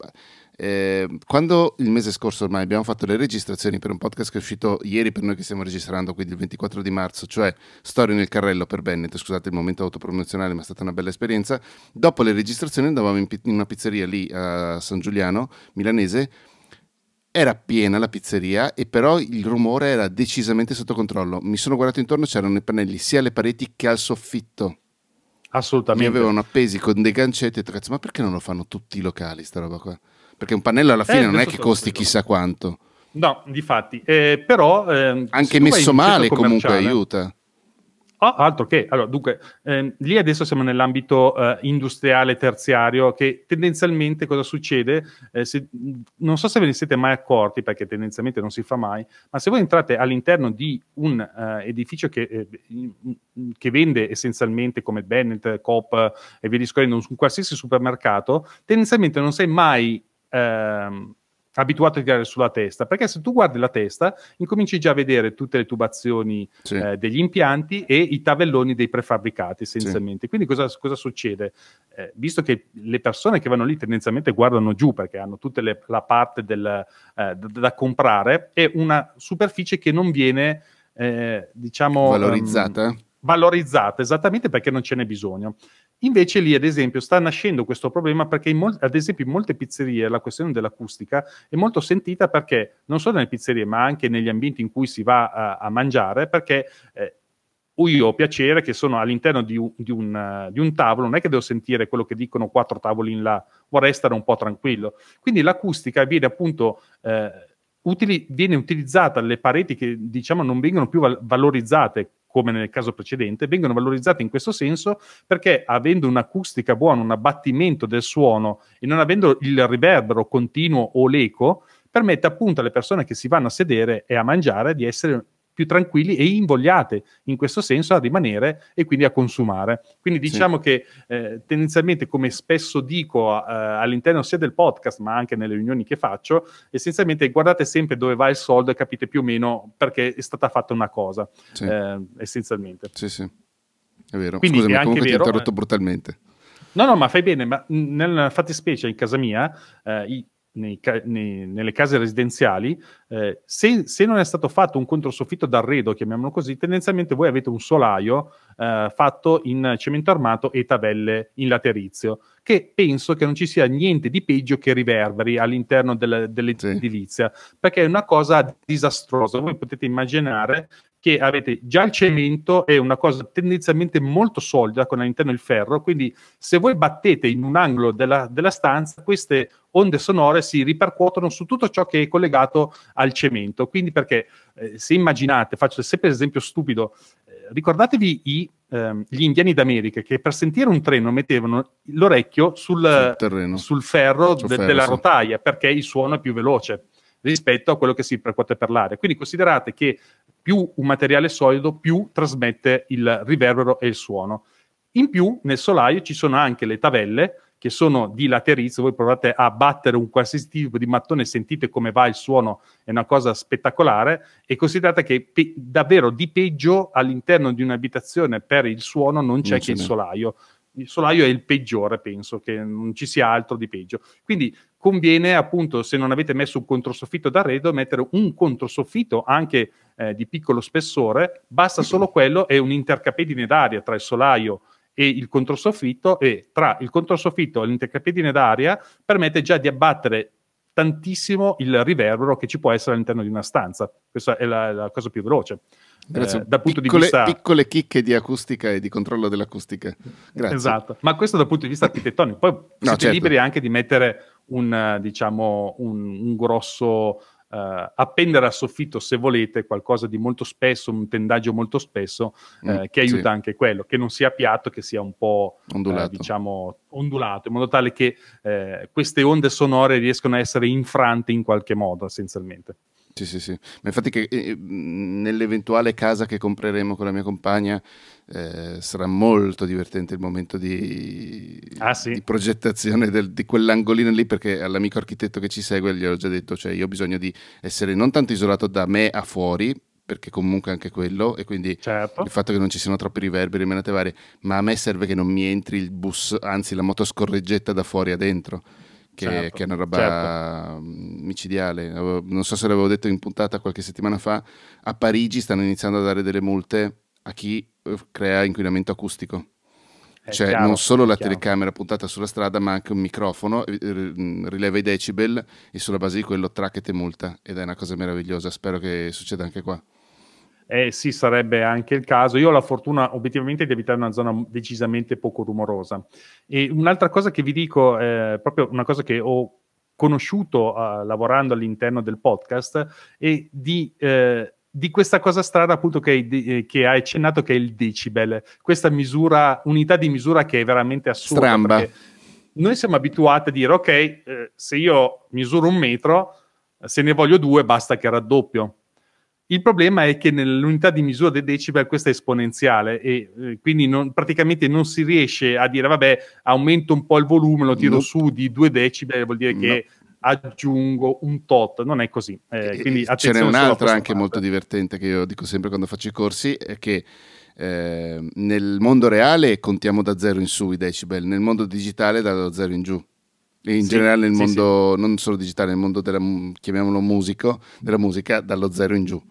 Eh, quando il mese scorso ormai abbiamo fatto le registrazioni per un podcast che è uscito ieri per noi che stiamo registrando, quindi il 24 di marzo, cioè Storia nel carrello per Bennett, scusate il momento autopromozionale ma è stata una bella esperienza, dopo le registrazioni andavamo in, in una pizzeria lì a San Giuliano, milanese, era piena la pizzeria e però il rumore era decisamente sotto controllo. Mi sono guardato intorno, c'erano i pannelli sia alle pareti che al soffitto. Assolutamente. Mi avevano appesi con dei gancetti e ho detto, cazzo, ma perché non lo fanno tutti i locali sta roba qua? Perché un pannello alla fine eh, non è che costi chissà quanto. No, di fatti. Eh, però... Eh, Anche messo male comunque aiuta. Oh, altro che, allora, dunque, ehm, lì adesso siamo nell'ambito eh, industriale terziario che tendenzialmente cosa succede? Eh, se, non so se ve ne siete mai accorti perché tendenzialmente non si fa mai, ma se voi entrate all'interno di un uh, edificio che, eh, che, vende essenzialmente come Bennett, Coop e via discorrendo, un qualsiasi supermercato, tendenzialmente non sei mai... Ehm, abituato a tirare sulla testa, perché se tu guardi la testa incominci già a vedere tutte le tubazioni sì. eh, degli impianti e i tavelloni dei prefabbricati essenzialmente. Sì. Quindi cosa, cosa succede? Eh, visto che le persone che vanno lì tendenzialmente guardano giù perché hanno tutta la parte del, eh, da, da, comprare, è una superficie che non viene, eh, diciamo... Valorizzata? Um, valorizzata esattamente perché non ce n'è bisogno. Invece lì, ad esempio, sta nascendo questo problema perché, mol- ad esempio, in molte pizzerie la questione dell'acustica è molto sentita perché non solo nelle pizzerie, ma anche negli ambienti in cui si va a, a mangiare, perché eh, io ho piacere che sono all'interno di un, di, un, di un, tavolo, non è che devo sentire quello che dicono quattro tavoli in là, vorrei stare un po' tranquillo. Quindi l'acustica viene appunto... Eh, utili- viene utilizzata le pareti che diciamo non vengono più val- valorizzate come nel caso precedente, vengono valorizzate in questo senso perché avendo un'acustica buona, un abbattimento del suono e non avendo il riverbero continuo o l'eco, permette appunto alle persone che si vanno a sedere e a mangiare di essere più tranquilli e invogliate in questo senso a rimanere e quindi a consumare. Quindi diciamo sì. che eh, tendenzialmente, come spesso dico eh, all'interno sia del podcast ma anche nelle riunioni che faccio, essenzialmente guardate sempre dove va il soldo e capite più o meno perché è stata fatta una cosa, sì. eh, essenzialmente. Sì, sì, è vero. Quindi Scusami, comunque vero, ti ho interrotto brutalmente. No, no, ma fai bene, ma nella fattispecie in casa mia, eh, nei, nei, nelle case residenziali, eh, se, se, non è stato fatto un controsoffitto d'arredo, chiamiamolo così, tendenzialmente voi avete un solaio eh, fatto in cemento armato e tabelle in laterizio, che penso che non ci sia niente di peggio che riverberi all'interno del, dell'edilizia, sì. perché è una cosa disastrosa. Voi potete immaginare che avete già il cemento è una cosa tendenzialmente molto solida con all'interno il ferro, quindi se voi battete in un angolo della, della stanza, queste onde sonore si ripercuotono su tutto ciò che è collegato al cemento. Quindi perché eh, se immaginate, faccio sempre l'esempio stupido, eh, ricordatevi i, ehm, gli indiani d'America che per sentire un treno mettevano l'orecchio sul, sul, sul ferro, de, ferro della sì. rotaia perché il suono è più veloce rispetto a quello che si percuote per l'aria. Quindi considerate che più un materiale solido, più trasmette il riverbero e il suono. In più, nel solaio ci sono anche le tavelle che sono di laterizio. Voi provate a battere un qualsiasi tipo di mattone sentite come va il suono, è una cosa spettacolare. E considerate che pe- davvero di peggio all'interno di un'abitazione per il suono non c'è non che il solaio il solaio è il peggiore, penso che non ci sia altro di peggio. Quindi conviene appunto, se non avete messo un controsoffitto d'arredo, mettere un controsoffitto anche eh, di piccolo spessore, basta solo quello e un'intercapedine d'aria tra il solaio e il controsoffitto e tra il controsoffitto e l'intercapedine d'aria permette già di abbattere tantissimo il riverbero che ci può essere all'interno di una stanza. Questa è la, la cosa più veloce. Grazie. Eh, dal punto piccole, di vista... piccole chicche di acustica e di controllo dell'acustica. Grazie. Esatto, ma questo dal punto di vista architettonico. Poi no, siete certo. liberi anche di mettere un, diciamo, un, un grosso... Uh, appendere al soffitto se volete qualcosa di molto spesso, un tendaggio molto spesso uh, mm, che aiuta sì. anche quello, che non sia piatto, che sia un po' ondulato, uh, diciamo, ondulato in modo tale che queste onde sonore riescano a essere infrante in qualche modo essenzialmente. Sì, sì, sì. Ma infatti che eh, nell'eventuale casa che compreremo con la mia compagna eh, sarà molto divertente il momento di, ah, sì. di progettazione del, di quell'angolino lì perché all'amico architetto che ci segue gli ho già detto, cioè io ho bisogno di essere non tanto isolato da me a fuori, perché comunque anche quello, e quindi certo. il fatto che non ci siano troppi riverberi, menate varie, ma a me serve che non mi entri il bus, anzi la motoscorreggetta da fuori a dentro che, certo, che, è una roba certo. micidiale. Non so se l'avevo detto in puntata qualche settimana fa, a Parigi stanno iniziando a dare delle multe a chi eh, crea inquinamento acustico. È cioè chiaro, non solo la chiaro. telecamera puntata sulla strada, ma anche un microfono, eh, rileva i decibel e sulla base di quello track e te multa. Ed è una cosa meravigliosa, spero che succeda anche qua eh sì, sarebbe anche il caso. Io ho la fortuna obiettivamente di abitare in una zona decisamente poco rumorosa. E un'altra cosa che vi dico, eh, proprio una cosa che ho conosciuto uh, lavorando all'interno del podcast, è di, eh, di questa cosa strana appunto che, eh, che hai accennato che è il decibel, questa misura, unità di misura che è veramente assurda. Stramba. Noi siamo abituati a dire, ok, eh, se io misuro un metro, se ne voglio due, basta che raddoppio il problema è che nell'unità di misura dei decibel questa è esponenziale e eh, quindi non, praticamente non si riesce a dire vabbè aumento un po' il volume, lo tiro no. su di 2 decibel, vuol dire no. che aggiungo un tot, non è così. Eh, quindi Ce n'è un'altra anche parte. molto divertente che io dico sempre quando faccio i corsi, è che eh, nel mondo reale contiamo da 0 in su i decibel, nel mondo digitale da 0 in giù. In sì, generale nel mondo, sì. non solo digitale, nel mondo della, chiamiamolo musico, della musica, dallo zero in giù.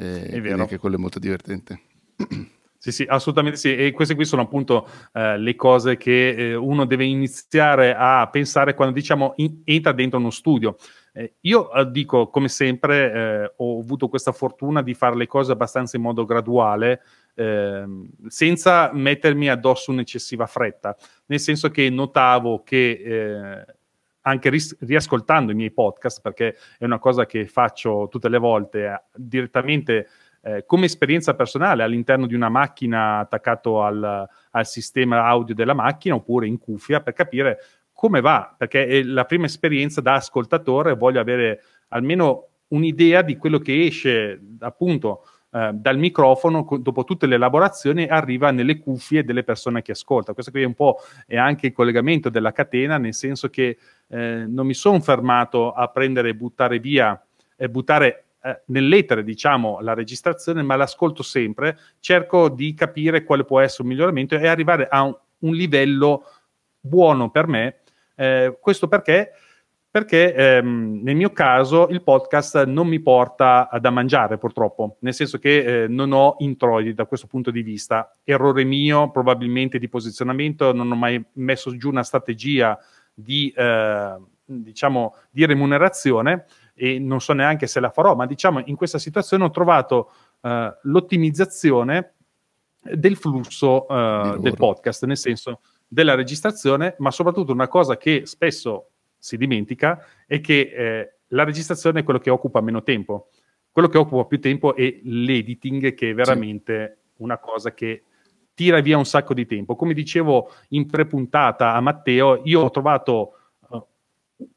Eh, è vero. Anche quello è molto divertente. Sì, sì, assolutamente sì. E queste qui sono appunto eh, le cose che eh, uno deve iniziare a pensare quando diciamo in, entra dentro uno studio. Eh, io eh, dico, come sempre, eh, ho avuto questa fortuna di fare le cose abbastanza in modo graduale, ehm, senza mettermi addosso un'eccessiva fretta, nel senso che notavo che eh, anche ris- riascoltando i miei podcast, perché è una cosa che faccio tutte le volte eh, direttamente eh, come esperienza personale all'interno di una macchina attaccato al, al, sistema audio della macchina oppure in cuffia per capire come va, perché è la prima esperienza da ascoltatore, voglio avere almeno un'idea di quello che esce appunto eh, dal microfono dopo tutte le elaborazioni arriva nelle cuffie delle persone che ascoltano. Questo qui è un po' è anche il collegamento della catena, nel senso che eh, non mi sono fermato a prendere e buttare via e buttare eh, nell'etere, diciamo, la registrazione, ma l'ascolto sempre, cerco di capire quale può essere un miglioramento e arrivare a un, un livello buono per me. Eh, questo perché perché ehm, nel mio caso il podcast non mi porta da mangiare purtroppo, nel senso che eh, non ho introiti da questo punto di vista. Errore mio probabilmente di posizionamento, non ho mai messo giù una strategia di, eh, diciamo, di remunerazione e non so neanche se la farò, ma diciamo in questa situazione ho trovato eh, l'ottimizzazione del flusso eh, del podcast, nel senso della registrazione, ma soprattutto una cosa che spesso si dimentica è che eh, la registrazione è quello che occupa meno tempo. Quello che occupa più tempo è l'editing, che è veramente sì. una cosa che tira via un sacco di tempo. Come dicevo in pre-puntata a Matteo, io ho trovato uh,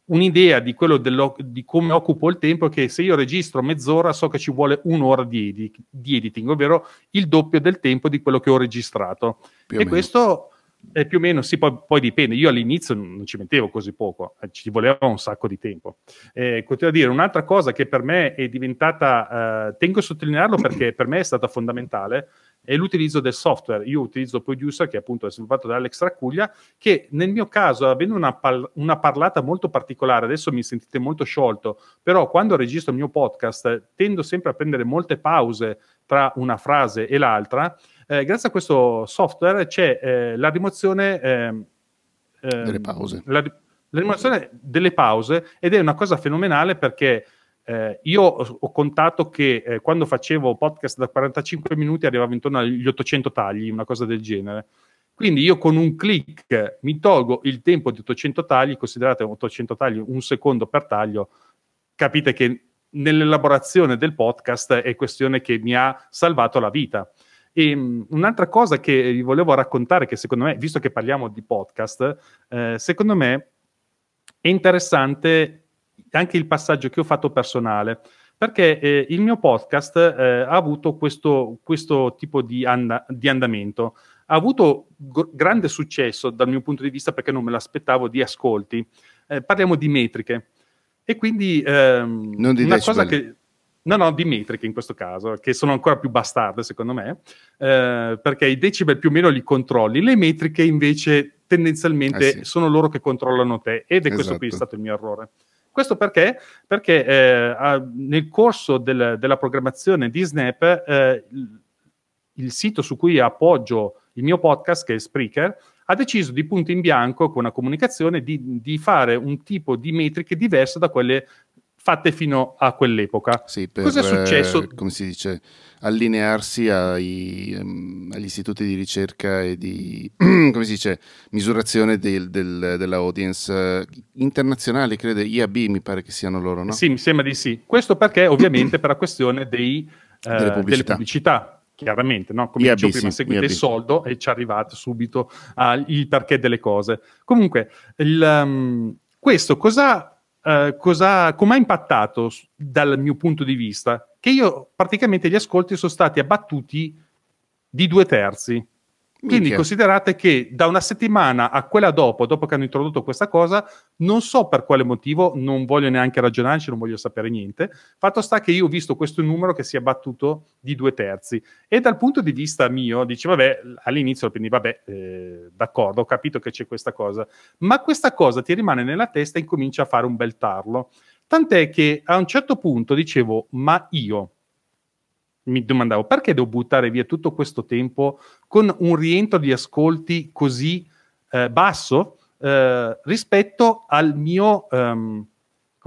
un'idea di, di come occupo il tempo, che se io registro mezz'ora so che ci vuole un'ora di, edi- di editing, ovvero il doppio del tempo di quello che ho registrato. Più e questo eh, più o meno sì, poi, poi, dipende. Io all'inizio non ci mettevo così poco, eh, ci voleva un sacco di tempo. Eh, continuo a dire, un'altra cosa che per me è diventata, eh, tengo a sottolinearlo perché per me è stata fondamentale, è l'utilizzo del software. Io utilizzo Producer, che appunto è sviluppato da Alex Racuglia, che nel mio caso, avendo una, pal- una parlata molto particolare, adesso mi sentite molto sciolto, però quando registro il mio podcast tendo sempre a prendere molte pause tra una frase e l'altra, eh, grazie a questo software c'è eh, la rimozione ehm, delle pause. La, la, rimozione delle pause ed è una cosa fenomenale perché eh, io ho, ho, contato che eh, quando facevo podcast da 45 minuti arrivavo intorno agli 800 tagli, una cosa del genere. Quindi io con un clic mi tolgo il tempo di 800 tagli, considerate 800 tagli un secondo per taglio, capite che nell'elaborazione del podcast è questione che mi ha salvato la vita. E um, un'altra cosa che vi volevo raccontare, che secondo me, visto che parliamo di podcast, eh, secondo me è interessante anche il passaggio che ho fatto personale, perché eh, il mio podcast eh, ha avuto questo, questo tipo di, and- di, andamento. Ha avuto g- grande successo dal mio punto di vista perché non me l'aspettavo di ascolti. Eh, parliamo di metriche. E quindi ehm, non di una cosa che No, no, di metriche in questo caso, che sono ancora più bastarde secondo me, eh, perché i decibel più o meno li controlli, le metriche invece tendenzialmente eh sì. sono loro che controllano te ed è esatto. questo qui è esatto. stato il mio errore. Questo perché? Perché eh, nel corso del, della programmazione di Snap, eh, il, il sito su cui appoggio il mio podcast, che è Spreaker, ha deciso di punto in bianco con una comunicazione di, di, fare un tipo di metriche diverse da quelle fatte fino a quell'epoca. Sì, per, Cosa è successo? Eh, come si dice, allinearsi ai, um, agli istituti di ricerca e di, come si dice, misurazione del, del, dell'audience uh, internazionali, credo, IAB mi pare che siano loro, no? Sì, mi sembra di sì. Questo perché ovviamente per la questione dei, uh, pubblicità. delle pubblicità chiaramente, no? come IAB, dicevo prima, sì, seguite IAB. il soldo e ci arrivate subito al perché delle cose. Comunque, il, um, questo cosa Cosa, come impattato dal mio punto di vista? Che io praticamente gli ascolti sono stati abbattuti di due terzi. Quindi Minchia. considerate che da una settimana a quella dopo, dopo che hanno introdotto questa cosa, non so per quale motivo, non voglio neanche ragionarci, non voglio sapere niente. Fatto sta che io ho visto questo numero che si è battuto di due terzi. E dal punto di vista mio, dice, vabbè, all'inizio quindi, vabbè, eh, d'accordo, ho capito che c'è questa cosa. Ma questa cosa ti rimane nella testa e incomincia a fare un bel tarlo. Tant'è che a un certo punto dicevo, ma io mi domandavo perché devo buttare via tutto questo tempo con un rientro di ascolti così eh, basso eh, rispetto al mio, um,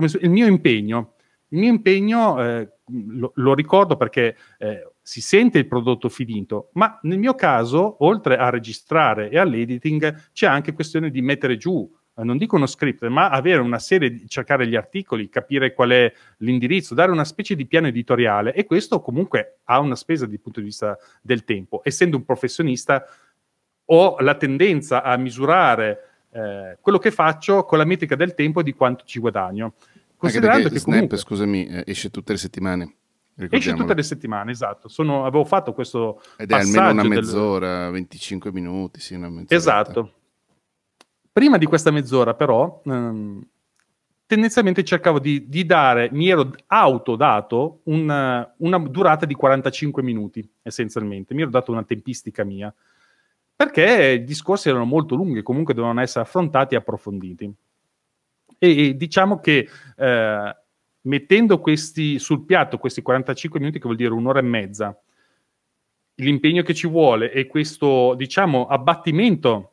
so, mio, impegno. Il mio impegno eh, lo, lo, ricordo perché eh, si sente il prodotto finito, ma nel mio caso, oltre a registrare e all'editing, c'è anche questione di mettere giù non dico uno script, ma avere una serie di cercare gli articoli, capire qual è l'indirizzo, dare una specie di piano editoriale e questo comunque ha una spesa dal punto di vista del tempo. Essendo un professionista ho la tendenza a misurare eh, quello che faccio con la metrica del tempo e di quanto ci guadagno. Considerando che Snap, comunque, scusami, eh, esce tutte le settimane. Esce tutte le settimane, esatto. Sono, avevo fatto questo Ed è almeno una mezz'ora, del... 25 minuti, sì, una mezz'ora. Esatto. Prima di questa mezz'ora, però, ehm, tendenzialmente cercavo di, di, dare, mi ero autodato un, una durata di 45 minuti, essenzialmente. Mi ero dato una tempistica mia, perché i discorsi erano molto lunghi, comunque dovevano essere affrontati e approfonditi. E, e diciamo che eh, mettendo questi sul piatto, questi 45 minuti, che vuol dire un'ora e mezza, l'impegno che ci vuole e questo, diciamo, abbattimento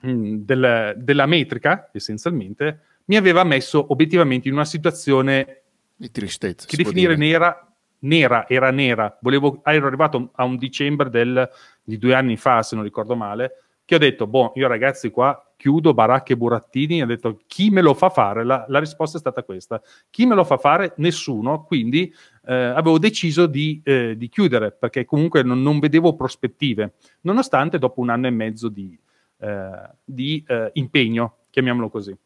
mh, mm, del, della metrica, essenzialmente, mi aveva messo obiettivamente in una situazione di tristezza. Che definire nera, nera, era nera. Volevo, ero arrivato a un dicembre del, di due anni fa, se non ricordo male, che ho detto, boh, io ragazzi qua chiudo baracche e burattini, ho detto chi me lo fa fare? La, la, risposta è stata questa, chi me lo fa fare? Nessuno, quindi eh, avevo deciso di, eh, di, chiudere perché comunque non, non, vedevo prospettive, nonostante dopo un anno e mezzo di, di eh, impegno, chiamiamolo così.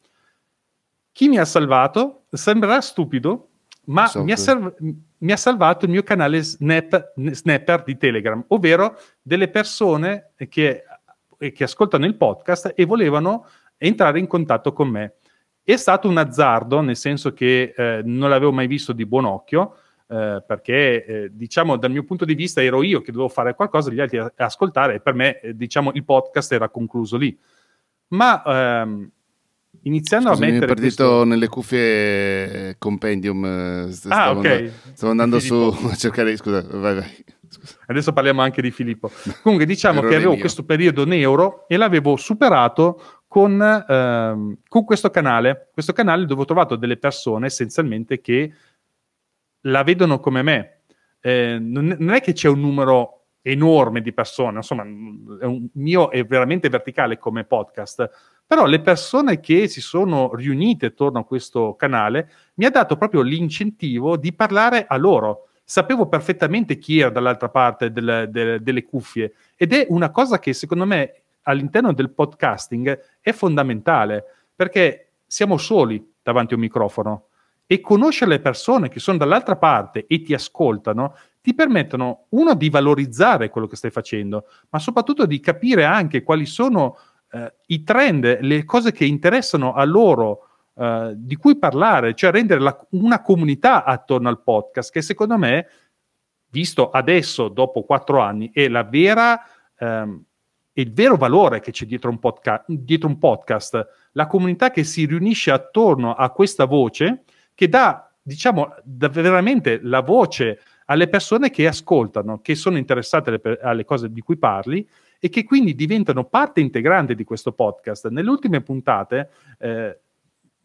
Chi mi ha salvato? Sembrerà stupido, ma mi ha, salv- mi ha, salvato il mio canale Snap, Snapper di Telegram, ovvero delle persone che, che ascoltano il podcast e volevano entrare in contatto con me. È stato un azzardo, nel senso che eh, non l'avevo mai visto di buon occhio, eh, perché eh, diciamo dal mio punto di vista ero io che dovevo fare qualcosa, gli altri ascoltare e per me eh, diciamo il podcast era concluso lì. Ma ehm, iniziando Scusi, a mettere. Mi è partito questo... nelle cuffie eh, Compendium. Eh, ah, ok. Andando, stavo andando su a cercare. Scusa, vai, vai. Scusa. Adesso parliamo anche di Filippo. Comunque, diciamo che avevo mio. questo periodo neuro e l'avevo superato con, ehm, con, questo canale. Questo canale dove ho trovato delle persone essenzialmente che la vedono come me. Eh, non, non è che c'è un numero enorme di persone, insomma, è un, mio è veramente verticale come podcast però le persone che si sono riunite attorno a questo canale mi ha dato proprio l'incentivo di parlare a loro. Sapevo perfettamente chi era dall'altra parte del, del, delle cuffie ed è una cosa che secondo me all'interno del podcasting è fondamentale perché siamo soli davanti a un microfono e conoscere le persone che sono dall'altra parte e ti ascoltano ti permettono, uno, di valorizzare quello che stai facendo, ma soprattutto di capire anche quali sono eh, i trend, le cose che interessano a loro, eh, di cui parlare, cioè rendere la, una comunità attorno al podcast, che secondo me, visto adesso, dopo quattro anni, è la vera... Ehm, il vero valore che c'è dietro un, podca- dietro un podcast, la comunità che si riunisce attorno a questa voce, che dà, diciamo, dà veramente la voce alle persone che ascoltano, che sono interessate alle, cose di cui parli e che quindi diventano parte integrante di questo podcast. Nelle ultime puntate eh,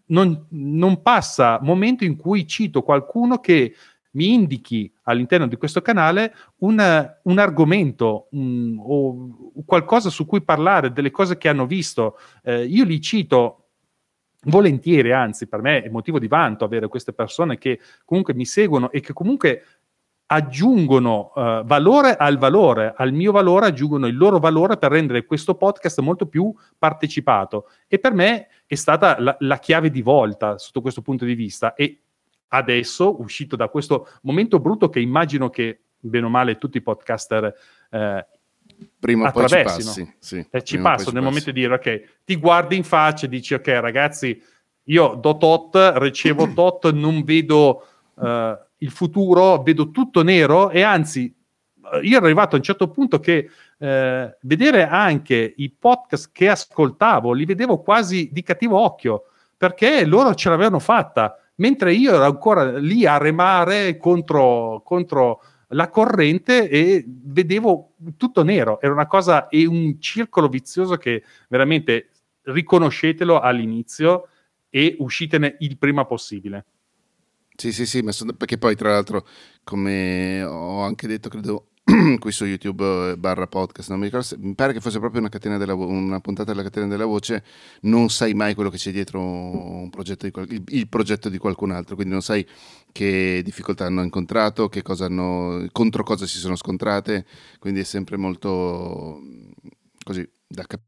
non, non, passa momento in cui cito qualcuno che mi indichi all'interno di questo canale un, un argomento un, o qualcosa su cui parlare, delle cose che hanno visto. Eh, io li cito volentieri, anzi per me è motivo di vanto avere queste persone che comunque mi seguono e che comunque aggiungono uh, valore al valore, al mio valore aggiungono il loro valore per rendere questo podcast molto più partecipato. E per me è stata la, la chiave di volta sotto questo punto di vista. E adesso, uscito da questo momento brutto che immagino che, bene o male, tutti i podcaster eh, prima o poi ci passi, sì, eh, ci passo nel momento di dire ok, ti guardi in faccia e dici ok ragazzi, io do tot, ricevo tot, non vedo... Uh, il futuro, vedo tutto nero e anzi io ero arrivato a un certo punto che eh, vedere anche i podcast che ascoltavo li vedevo quasi di cattivo occhio perché loro ce l'avevano fatta mentre io ero ancora lì a remare contro, contro la corrente e vedevo tutto nero. Era una cosa e un circolo vizioso che veramente riconoscetelo all'inizio e uscitene il prima possibile. Sì, sì, sì, sono, perché poi tra l'altro, come ho anche detto, credo qui su YouTube eh, barra podcast, non mi ricordo, mi pare che fosse proprio una, della, una, puntata della catena della voce, non sai mai quello che c'è dietro un progetto di, il, il, progetto di qualcun altro, quindi non sai che difficoltà hanno incontrato, cosa hanno, contro cosa si sono scontrate, quindi è sempre molto così da capire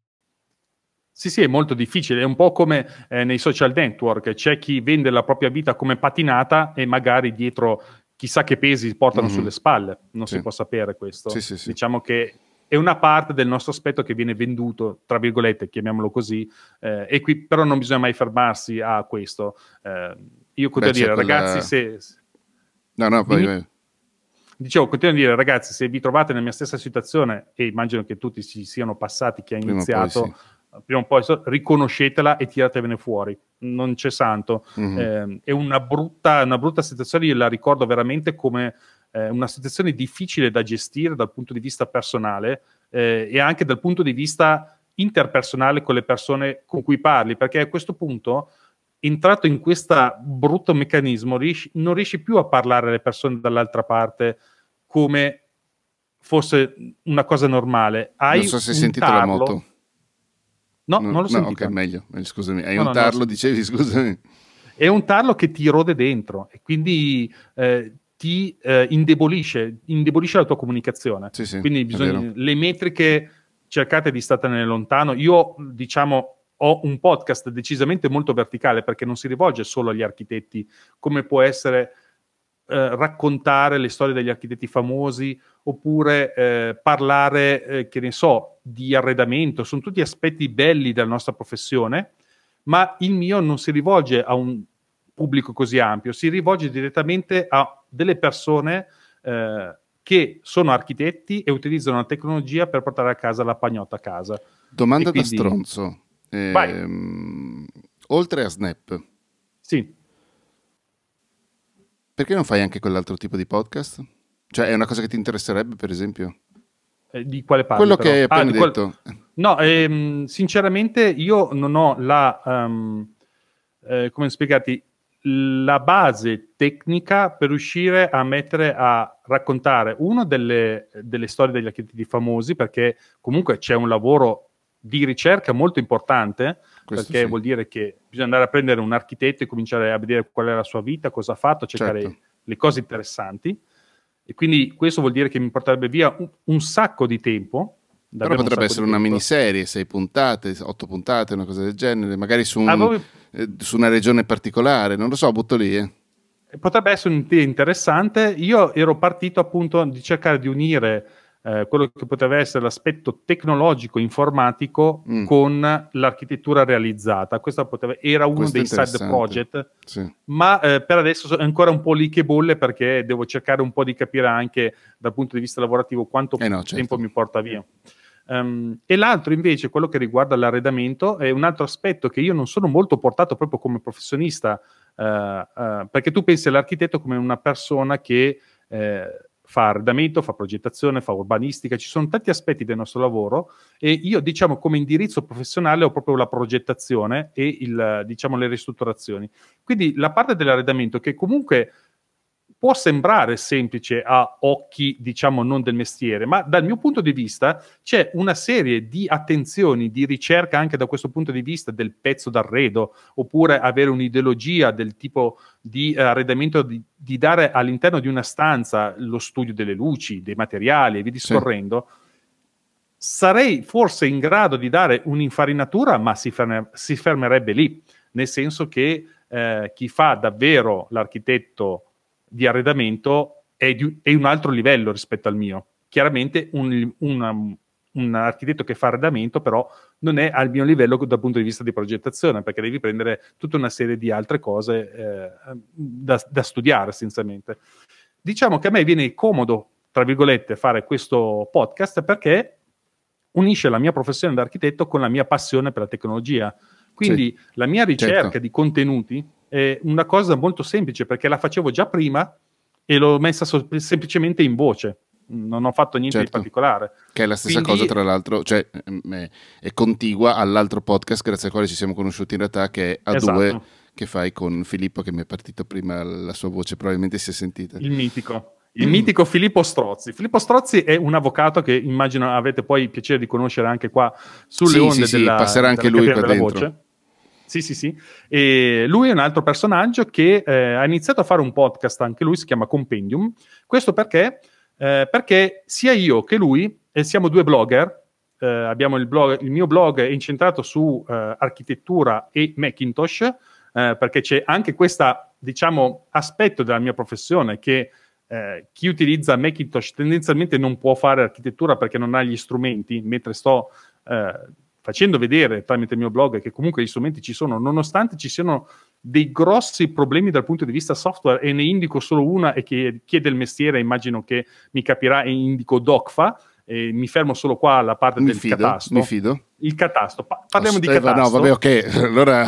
sì, sì, è molto difficile, è un po' come eh, nei social network, c'è chi vende la propria vita come patinata e magari dietro chissà che pesi portano mm-hmm. sulle spalle, non sì. si può sapere questo. Sì, sì, diciamo che è una parte del nostro aspetto che viene venduto, tra virgolette, chiamiamolo così, eh, e qui però non bisogna mai fermarsi a questo. Eh, io continuo a dire, quella... ragazzi, se... No, no, poi... Dimmi... Dicevo, continuo a dire, ragazzi, se vi trovate nella mia stessa situazione, e immagino che tutti ci siano passati, chi ha iniziato prima o poi riconoscetela e tiratevene fuori, non c'è santo. Mm-hmm. Eh, è una brutta, una brutta situazione, io la ricordo veramente come eh, una situazione difficile da gestire dal punto di vista personale eh, e anche dal punto di vista interpersonale con le persone con cui parli, perché a questo punto, entrato in questo brutto meccanismo, riesci, non riesci più a parlare alle persone dall'altra parte come fosse una cosa normale. Hai non so se hai sentito tarlo. la moto. No, no non l'ho no, Ok, meglio, scusami. Hai no, un tarlo, dicevi, scusami. È un tarlo che ti rode dentro e quindi eh, ti eh, indebolisce, indebolisce la tua comunicazione. Sì, sì, quindi bisogna, le metriche cercate di statene lontano. Io, diciamo, ho un podcast decisamente molto verticale perché non si rivolge solo agli architetti, come può essere eh, raccontare le storie degli architetti famosi oppure eh, parlare, eh, che ne so, di arredamento. Sono tutti aspetti belli della nostra professione, ma il mio non si rivolge a un pubblico così ampio, si rivolge direttamente a delle persone eh, che sono architetti e utilizzano la tecnologia per portare a casa la pagnotta a casa. Domanda quindi... da stronzo. Ehm, oltre a Snap. Sì. Perché non fai anche quell'altro tipo di podcast? Cioè è una cosa che ti interesserebbe, per esempio? Eh, di quale parli? Quello però? che hai appena ah, detto. Qual... No, ehm, sinceramente io non ho la... Um, eh, come spiegarti? la base tecnica per riuscire a mettere a raccontare uno delle, delle storie degli architetti famosi, perché comunque c'è un lavoro di ricerca molto importante, Questo perché sì. vuol dire che bisogna andare a prendere un architetto e cominciare a vedere qual è la sua vita, cosa ha fatto, cercare certo. le cose interessanti. E quindi questo vuol dire che mi porterebbe via un, un sacco di tempo però potrebbe essere una miniserie, sei puntate, otto puntate, una cosa del genere, magari su, un, ah, voi... eh, su una regione particolare, non lo so, butto lì. Eh. Potrebbe essere un'idea interessante. Io ero partito appunto di cercare di unire eh, quello che poteva essere l'aspetto tecnologico informatico mm. con l'architettura realizzata. Questo poteva, era uno Questo dei side project, sì. ma eh, per adesso è ancora un po' lì che bolle perché devo cercare un po' di capire anche dal punto di vista lavorativo quanto eh no, certo. tempo mi porta via. Um, e l'altro invece, quello che riguarda l'arredamento, è un altro aspetto che io non sono molto portato proprio come professionista, uh, uh, perché tu pensi all'architetto come una persona che eh, fa arredamento, fa progettazione, fa urbanistica, ci sono tanti aspetti del nostro lavoro e io diciamo come indirizzo professionale ho proprio la progettazione e il, diciamo, le ristrutturazioni. Quindi la parte dell'arredamento che comunque può sembrare semplice a occhi, diciamo, non del mestiere, ma dal mio punto di vista c'è una serie di attenzioni, di ricerca anche da questo punto di vista del pezzo d'arredo, oppure avere un'ideologia del tipo di eh, arredamento, di, di, dare all'interno di una stanza lo studio delle luci, dei materiali e via discorrendo. Sì. Sarei forse in grado di dare un'infarinatura, ma si, ferme, si fermerebbe lì, nel senso che eh, chi fa davvero l'architetto di arredamento è, di, è un altro livello rispetto al mio. Chiaramente un, una, un architetto che fa arredamento però non è al mio livello dal punto di vista di progettazione perché devi prendere tutta una serie di altre cose eh, da, da, studiare essenzialmente. Diciamo che a me viene comodo, tra virgolette, fare questo podcast perché unisce la mia professione da architetto con la mia passione per la tecnologia. Quindi sì, la mia ricerca certo. di contenuti è una cosa molto semplice perché la facevo già prima e l'ho messa so- semplicemente in voce. Non ho fatto niente certo. di particolare. Che è la stessa Quindi... cosa, tra l'altro, cioè è, è, contigua all'altro podcast grazie al quale ci siamo conosciuti in realtà, che è a esatto. due che fai con Filippo, che mi è partito prima la sua voce, probabilmente si è sentita. Il mitico. Il mm. mitico Filippo Strozzi. Filippo Strozzi è un avvocato che immagino avete poi il piacere di conoscere anche qua sulle sì, onde sì, della, sì, passerà anche lui qua dentro. Voce. Sì, sì, sì. E lui è un altro personaggio che eh, ha iniziato a fare un podcast, anche lui si chiama Compendium. Questo perché? Eh, perché sia io che lui eh, siamo due blogger. Eh, abbiamo il, blog, il mio blog è incentrato su eh, architettura e Macintosh, eh, perché c'è anche questo, diciamo, aspetto della mia professione che chi utilizza Macintosh tendenzialmente non può fare architettura perché non ha gli strumenti, mentre sto facendo vedere tramite il mio blog che comunque gli strumenti ci sono, nonostante ci siano dei grossi problemi dal punto di vista software e ne indico solo una e che chiede il mestiere, immagino che mi capirà e indico DOCFA, e mi fermo solo qua alla parte mi del fido, catasto. Mi fido. Il catasto. Pa- parliamo di catasto. No, vabbè, ok. Allora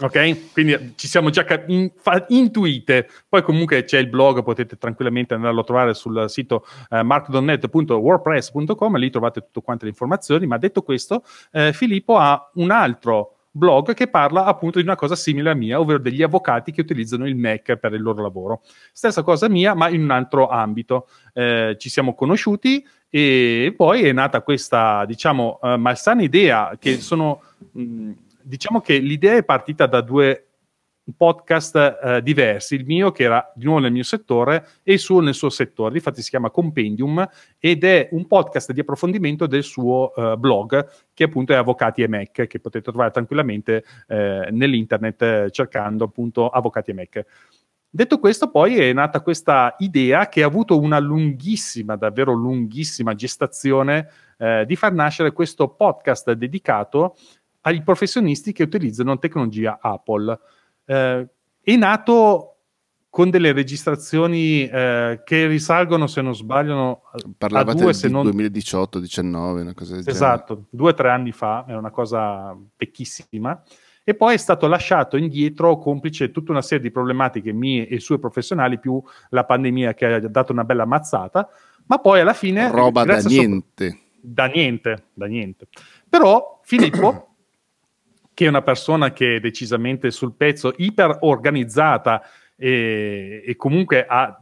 Ok, quindi ci siamo già cap- in- fa- intuite. Poi comunque c'è il blog, potete tranquillamente andarlo a trovare sul sito eh, markdonet.wordpress.com lì trovate tutte quante le informazioni. Ma detto questo, eh, Filippo ha un altro blog che parla appunto di una cosa simile a mia, ovvero degli avvocati che utilizzano il Mac per il loro lavoro. Stessa cosa mia, ma in un altro ambito. Eh, ci siamo conosciuti e poi è nata questa, diciamo, uh, malsana idea che sono... Mh, diciamo che l'idea è partita da due podcast eh, diversi, il mio che era di nuovo nel mio settore e il suo nel suo settore, infatti si chiama Compendium ed è un podcast di approfondimento del suo eh, blog che appunto è Avvocati e Mac che potete trovare tranquillamente eh, nell'internet eh, cercando appunto Avvocati e Mac. Detto questo, poi è nata questa idea che ha avuto una lunghissima, davvero lunghissima gestazione eh, di far nascere questo podcast dedicato ai professionisti che utilizzano tecnologia Apple. Eh, è nato con delle registrazioni eh, che risalgono, se non sbaglio, Parlavate a due, se non... 2018-19, una cosa del esatto, genere. due o tre anni fa, è una cosa vecchissima. E poi è stato lasciato indietro complice tutta una serie di problematiche mie e sue professionali, più la pandemia che ha dato una bella mazzata, ma poi alla fine... Roba da niente. So- da niente, da niente. Però Filippo che è una persona che è decisamente sul pezzo, iper organizzata e, e, comunque ha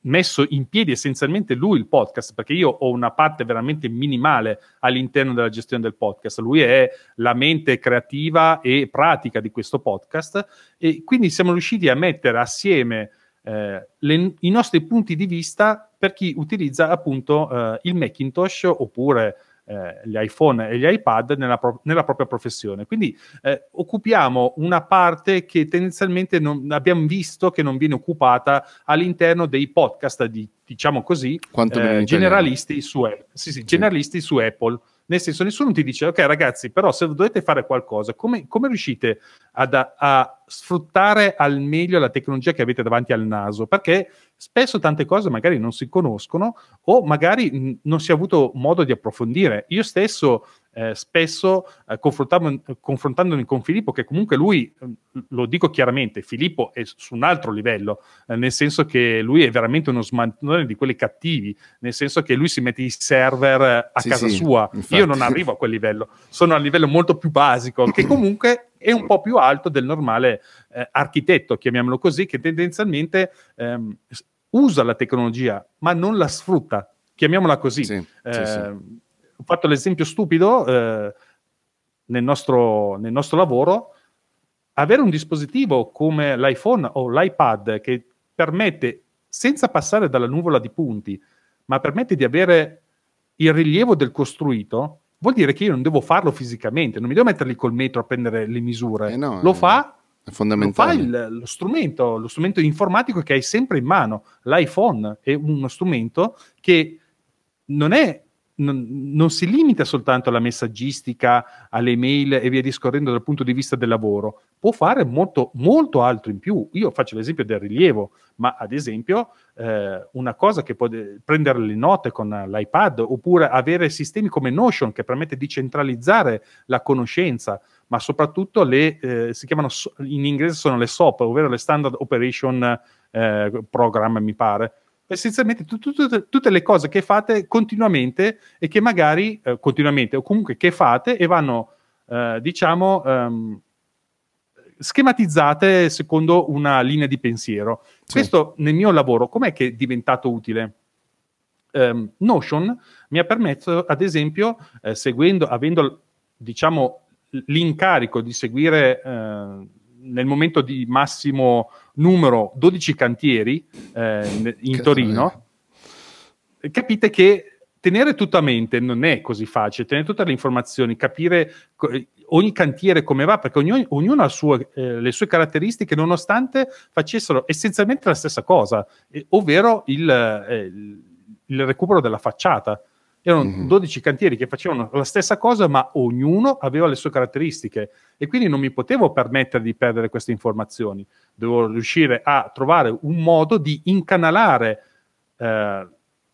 messo in piedi essenzialmente lui il podcast, perché io ho una parte veramente minimale all'interno della gestione del podcast. Lui è la mente creativa e pratica di questo podcast e quindi siamo riusciti a mettere assieme eh, le, i nostri punti di vista per chi utilizza appunto eh, il Macintosh oppure eh, gli iPhone e gli iPad nella, pro- nella propria professione. Quindi eh, occupiamo una parte che tendenzialmente non, abbiamo visto che non viene occupata all'interno dei podcast di, diciamo così, eh, generalisti, su, sì, sì, generalisti su Apple. Nel senso, nessuno ti dice, ok ragazzi, però se dovete fare qualcosa, come, come riuscite ad, a, a sfruttare al meglio la tecnologia che avete davanti al naso? Perché spesso tante cose magari non si conoscono o magari non si è avuto modo di approfondire. Io stesso eh, spesso eh, confrontandomi con Filippo, che comunque lui, lo dico chiaramente, Filippo è su un altro livello, eh, nel senso che lui è veramente uno smantone di quelli cattivi, nel senso che lui si mette i server a sì, casa sì, sua. Infatti. Io non arrivo a quel livello, sono a livello molto più basico, che comunque è un po' più alto del normale eh, architetto, chiamiamolo così, che tendenzialmente ehm, usa la tecnologia, ma non la sfrutta. Chiamiamola così. Sì, eh, ho fatto l'esempio stupido eh, nel, nostro, nel nostro lavoro, avere un dispositivo come l'iPhone o l'iPad che permette, senza passare dalla nuvola di punti, ma permette di avere il rilievo del costruito, vuol dire che io non devo farlo fisicamente, non mi devo mettere lì col metro a prendere le misure. Eh no, lo fa. Lo fa il, lo, strumento, lo strumento informatico che hai sempre in mano. L'iPhone è uno strumento che non è non, non, si limita soltanto alla messaggistica, alle mail e via discorrendo dal punto di vista del lavoro, può fare molto, molto altro in più. Io faccio l'esempio del rilievo, ma ad esempio eh, una cosa che può prendere le note con l'iPad oppure avere sistemi come Notion che permette di centralizzare la conoscenza, ma soprattutto le, eh, si chiamano, in inglese sono le SOP, ovvero le Standard Operation eh, Program, mi pare essenzialmente t- t- tutte le cose che fate continuamente e che magari eh, continuamente o comunque che fate e vanno, eh, diciamo, um, schematizzate secondo una linea di pensiero. Sì. Questo nel mio lavoro, com'è che è diventato utile? Um, Notion mi ha permesso, ad esempio, eh, seguendo, avendo, diciamo, l'incarico di seguire eh, nel momento di massimo numero 12 cantieri eh, in che Torino, è. capite che tenere tutto a mente non è così facile, tenere tutte le informazioni, capire ogni cantiere come va, perché ognuno, ognuno ha sue, eh, le sue caratteristiche, nonostante facessero essenzialmente la stessa cosa, eh, ovvero il, eh, il recupero della facciata. Erano mm-hmm. 12 cantieri che facevano la stessa cosa, ma ognuno aveva le sue caratteristiche e quindi non mi potevo permettere di perdere queste informazioni. Dovevo riuscire a trovare un modo di incanalare eh,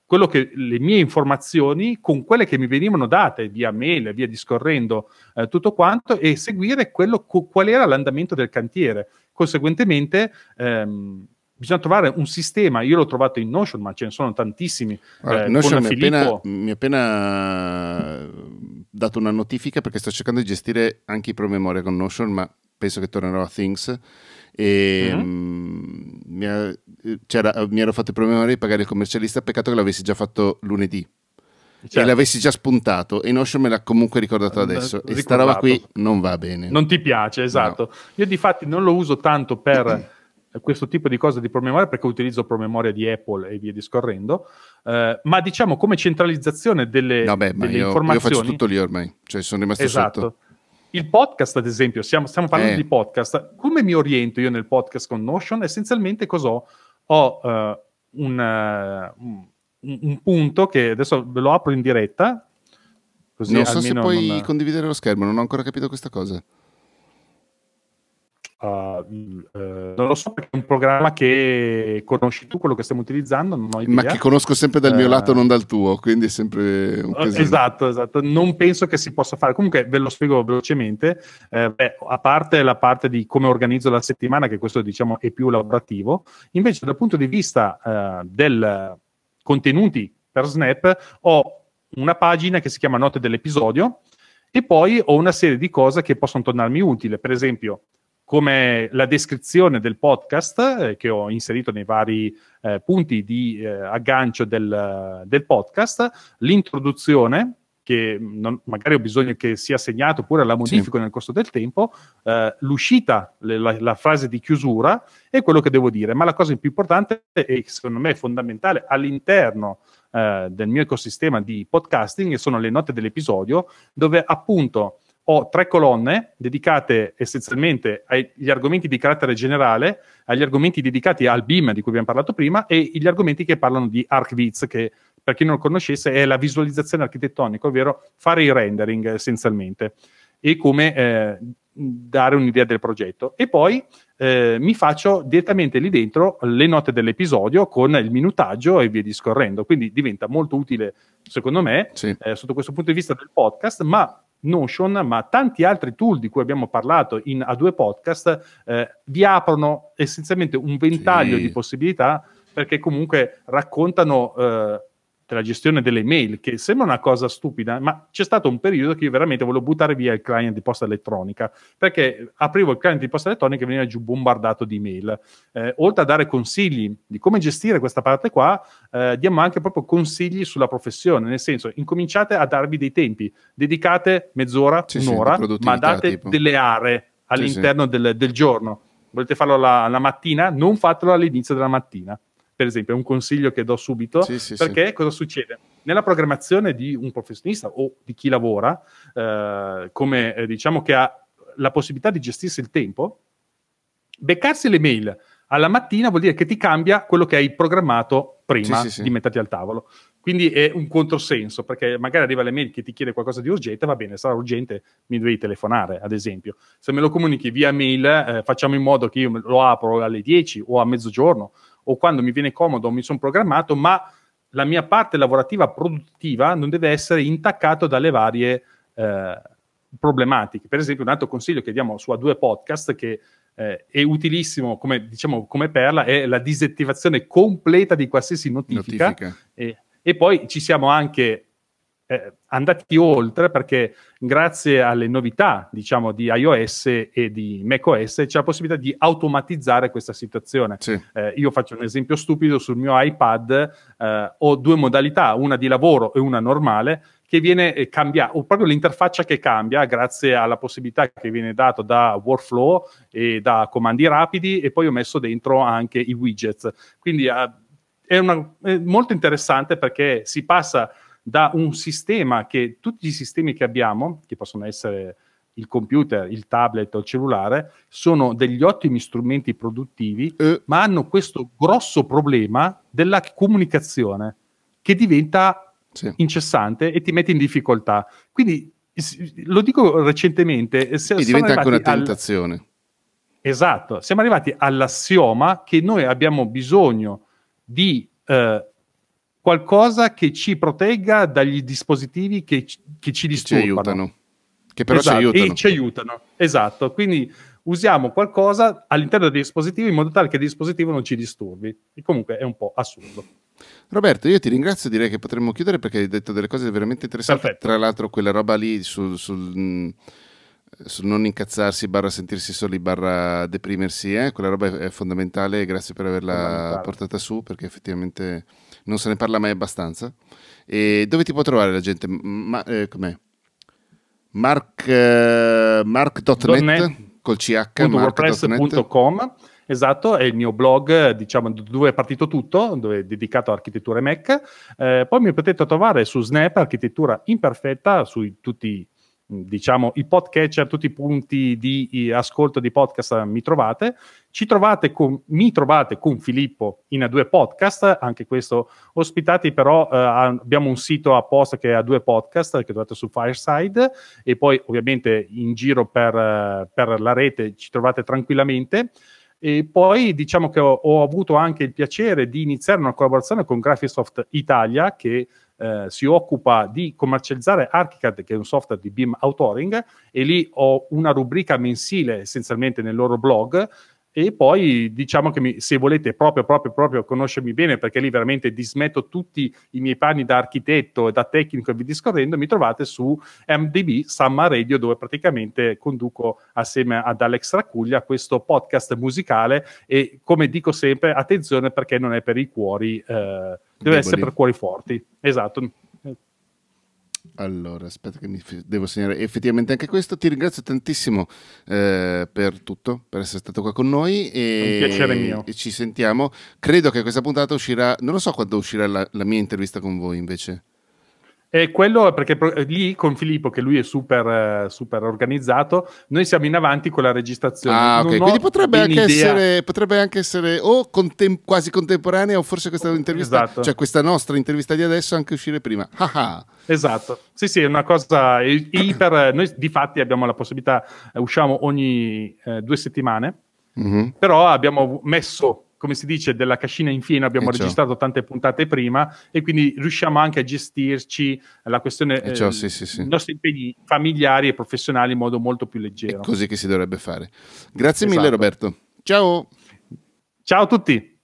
quello che, le mie informazioni con quelle che mi venivano date via mail, via discorrendo eh, tutto quanto e seguire quello, qual era l'andamento del cantiere. Conseguentemente ehm, bisogna trovare un sistema, io l'ho trovato in Notion, ma ce ne sono tantissimi. Allora, eh, Notion mi ha, appena, mi ha appena dato una notifica perché sto cercando di gestire anche i promemoria con Notion, ma penso che tornerò a Things e uh-huh. mh, mi, ha, mi, ero fatto il problema di pagare il commercialista, peccato che l'avessi già fatto lunedì. Certo. E l'avessi già spuntato e Notion me l'ha comunque ricordato adesso Ricordato. e sta roba qui non va bene non ti piace esatto no. io di fatti non lo uso tanto per questo tipo di cose di promemoria perché utilizzo promemoria di Apple e via discorrendo eh, ma diciamo come centralizzazione delle, no, beh, delle io, informazioni io faccio tutto lì ormai cioè sono rimasto esatto. sotto il podcast, ad esempio, stiamo, stiamo parlando eh. di podcast. Come mi oriento io nel podcast con Notion? Essenzialmente cos'ho? Ho uh, un, uh, un, un, punto che adesso ve lo apro in diretta. Così non so se puoi non... condividere lo schermo, non ho ancora capito questa cosa. Uh, uh, non lo so perché è un programma che conosci tu, quello che stiamo utilizzando, ma che conosco sempre dal mio uh, lato, non dal tuo, quindi è sempre un casino. Esatto, esatto. Non penso che si possa fare. Comunque ve lo spiego velocemente. Eh, beh, a parte la parte di come organizzo la settimana, che questo diciamo è più lavorativo, invece dal punto di vista uh, del contenuti per Snap ho una pagina che si chiama Note dell'episodio e poi ho una serie di cose che possono tornarmi utili. Per esempio, come la descrizione del podcast eh, che ho inserito nei vari eh, punti di eh, aggancio del, del, podcast, l'introduzione che non, magari ho bisogno che sia segnato oppure la modifico sì. nel corso del tempo, eh, l'uscita, le, la, la, frase di chiusura è quello che devo dire, ma la cosa più importante e secondo me fondamentale all'interno eh, del mio ecosistema di podcasting sono le note dell'episodio dove appunto ho tre colonne dedicate essenzialmente agli argomenti di carattere generale, agli argomenti dedicati al BIM di cui abbiamo parlato prima e gli argomenti che parlano di ArcViz, che per chi non lo conoscesse è la visualizzazione architettonica, ovvero fare i rendering essenzialmente e come eh, dare un'idea del progetto. E poi eh, mi faccio direttamente lì dentro le note dell'episodio con il minutaggio e via discorrendo. Quindi diventa molto utile, secondo me, sì. eh, sotto questo punto di vista del podcast, ma Notion, ma tanti altri tool di cui abbiamo parlato in A2 Podcast eh, vi aprono essenzialmente un ventaglio sì. di possibilità perché comunque raccontano eh, della gestione delle mail, che sembra una cosa stupida, ma c'è stato un periodo che io veramente volevo buttare via il client di posta elettronica, perché aprivo il client di posta elettronica e veniva giù bombardato di mail. Eh, oltre a dare consigli di come gestire questa parte qua, eh, diamo anche proprio consigli sulla professione, nel senso, incominciate a darvi dei tempi, dedicate mezz'ora, sì, un'ora, sì, ma date tipo. delle aree all'interno sì, del, del, giorno. Volete farlo la, la mattina? Non fatelo all'inizio della mattina per esempio, è un consiglio che do subito, sì, sì, perché sì. cosa succede? Nella programmazione di un professionista o di chi lavora, eh, come eh, diciamo che ha la possibilità di gestirsi il tempo, beccarsi le mail alla mattina vuol dire che ti cambia quello che hai programmato prima di metterti al tavolo. Quindi è un controsenso, perché magari arriva le mail che ti chiede qualcosa di urgente, va bene, sarà urgente, mi devi telefonare, ad esempio. Se me lo comunichi via mail, eh, facciamo in modo che io lo apro alle 10 o a mezzogiorno o quando mi viene comodo mi sono programmato, ma la mia parte lavorativa produttiva non deve essere intaccato dalle varie eh, problematiche. Per esempio, un altro consiglio che diamo su A2 Podcast che eh, è utilissimo come, diciamo, come perla è la disattivazione completa di qualsiasi notifica. notifica. E, e poi ci siamo anche eh, andati oltre perché grazie alle novità diciamo di iOS e di macOS c'è la possibilità di automatizzare questa situazione sì. eh, io faccio un esempio stupido sul mio iPad eh, ho due modalità una di lavoro e una normale che viene eh, cambiata o proprio l'interfaccia che cambia grazie alla possibilità che viene data da workflow e da comandi rapidi e poi ho messo dentro anche i widgets quindi eh, è, una, è molto interessante perché si passa da un sistema che tutti i sistemi che abbiamo, che possono essere il computer, il tablet o il cellulare, sono degli ottimi strumenti produttivi, eh. ma hanno questo grosso problema della comunicazione che diventa sì. incessante e ti mette in difficoltà. Quindi lo dico recentemente. E diventa anche una tentazione. Al... Esatto, siamo arrivati all'assioma che noi abbiamo bisogno di eh, qualcosa che ci protegga dagli dispositivi che, che ci disturbano. Ci aiutano. Che però esatto, ci aiutano. E ci aiutano, esatto. Quindi usiamo qualcosa all'interno dei dispositivi in modo tale che il dispositivo non ci disturbi. E comunque è un po' assurdo. Roberto, io ti ringrazio, direi che potremmo chiudere perché hai detto delle cose veramente interessanti. Perfetto. Tra l'altro quella roba lì sul, sul, mm, sul non incazzarsi, barra sentirsi soli, barra deprimersi, eh? quella roba è fondamentale, grazie per averla portata su perché effettivamente non se ne parla mai abbastanza. E dove ti può trovare la gente? Ma, eh, com'è? Mark, uh, mark.net col ch wordpress.com Esatto, è il mio blog, diciamo, dove è partito tutto, dove è dedicato a architettura e Mac. Eh, poi mi potete trovare su Snap, architettura imperfetta, su tutti diciamo i podcatcher, tutti i punti di ascolto di podcast mi trovate. Ci trovate con, mi trovate con Filippo in A2 Podcast, anche questo ospitati, però eh, abbiamo un sito apposta che è A2 Podcast che trovate su Fireside e poi ovviamente in giro per, per la rete ci trovate tranquillamente. E poi diciamo che ho, ho, avuto anche il piacere di iniziare una collaborazione con Graphisoft Italia che eh, si occupa di commercializzare ArchiCAD, che è un software di BIM authoring, e lì ho una rubrica mensile essenzialmente nel loro blog e poi diciamo che mi, se volete proprio, proprio, proprio conoscermi bene, perché lì veramente dismetto tutti i miei panni da architetto e da tecnico e vi discorrendo, mi trovate su MDB Summer Radio, dove praticamente conduco assieme ad Alex Racuglia questo podcast musicale e come dico sempre, attenzione perché non è per i cuori, eh, deve Deboli. essere per cuori forti. Esatto. Allora, aspetta che mi devo segnare effettivamente anche questo. Ti ringrazio tantissimo eh, per tutto, per essere stato qua con noi. E, Un piacere mio. E ci sentiamo. Credo che questa puntata uscirà, non lo so quando uscirà la, la mia intervista con voi invece. E quello perché lì con Filippo, che lui è super, super organizzato, noi siamo in avanti con la registrazione. Ah, ok. Quindi potrebbe anche, essere, potrebbe anche, essere, o contem- quasi contemporanea, o forse questa intervista, esatto. cioè questa nostra intervista di adesso, anche uscire prima. Ah, ah. Esatto. Sì, sì, è una cosa iper. Noi di fatti abbiamo la possibilità, eh, usciamo ogni eh, due settimane, mm-hmm. però abbiamo messo come si dice, della cascina in fieno, abbiamo e registrato ciò. tante puntate prima e quindi riusciamo anche a gestirci la questione dei eh, sì, sì, sì. nostri impegni familiari e professionali in modo molto più leggero. È così che si dovrebbe fare. Grazie esatto. mille Roberto. Ciao. Ciao a tutti.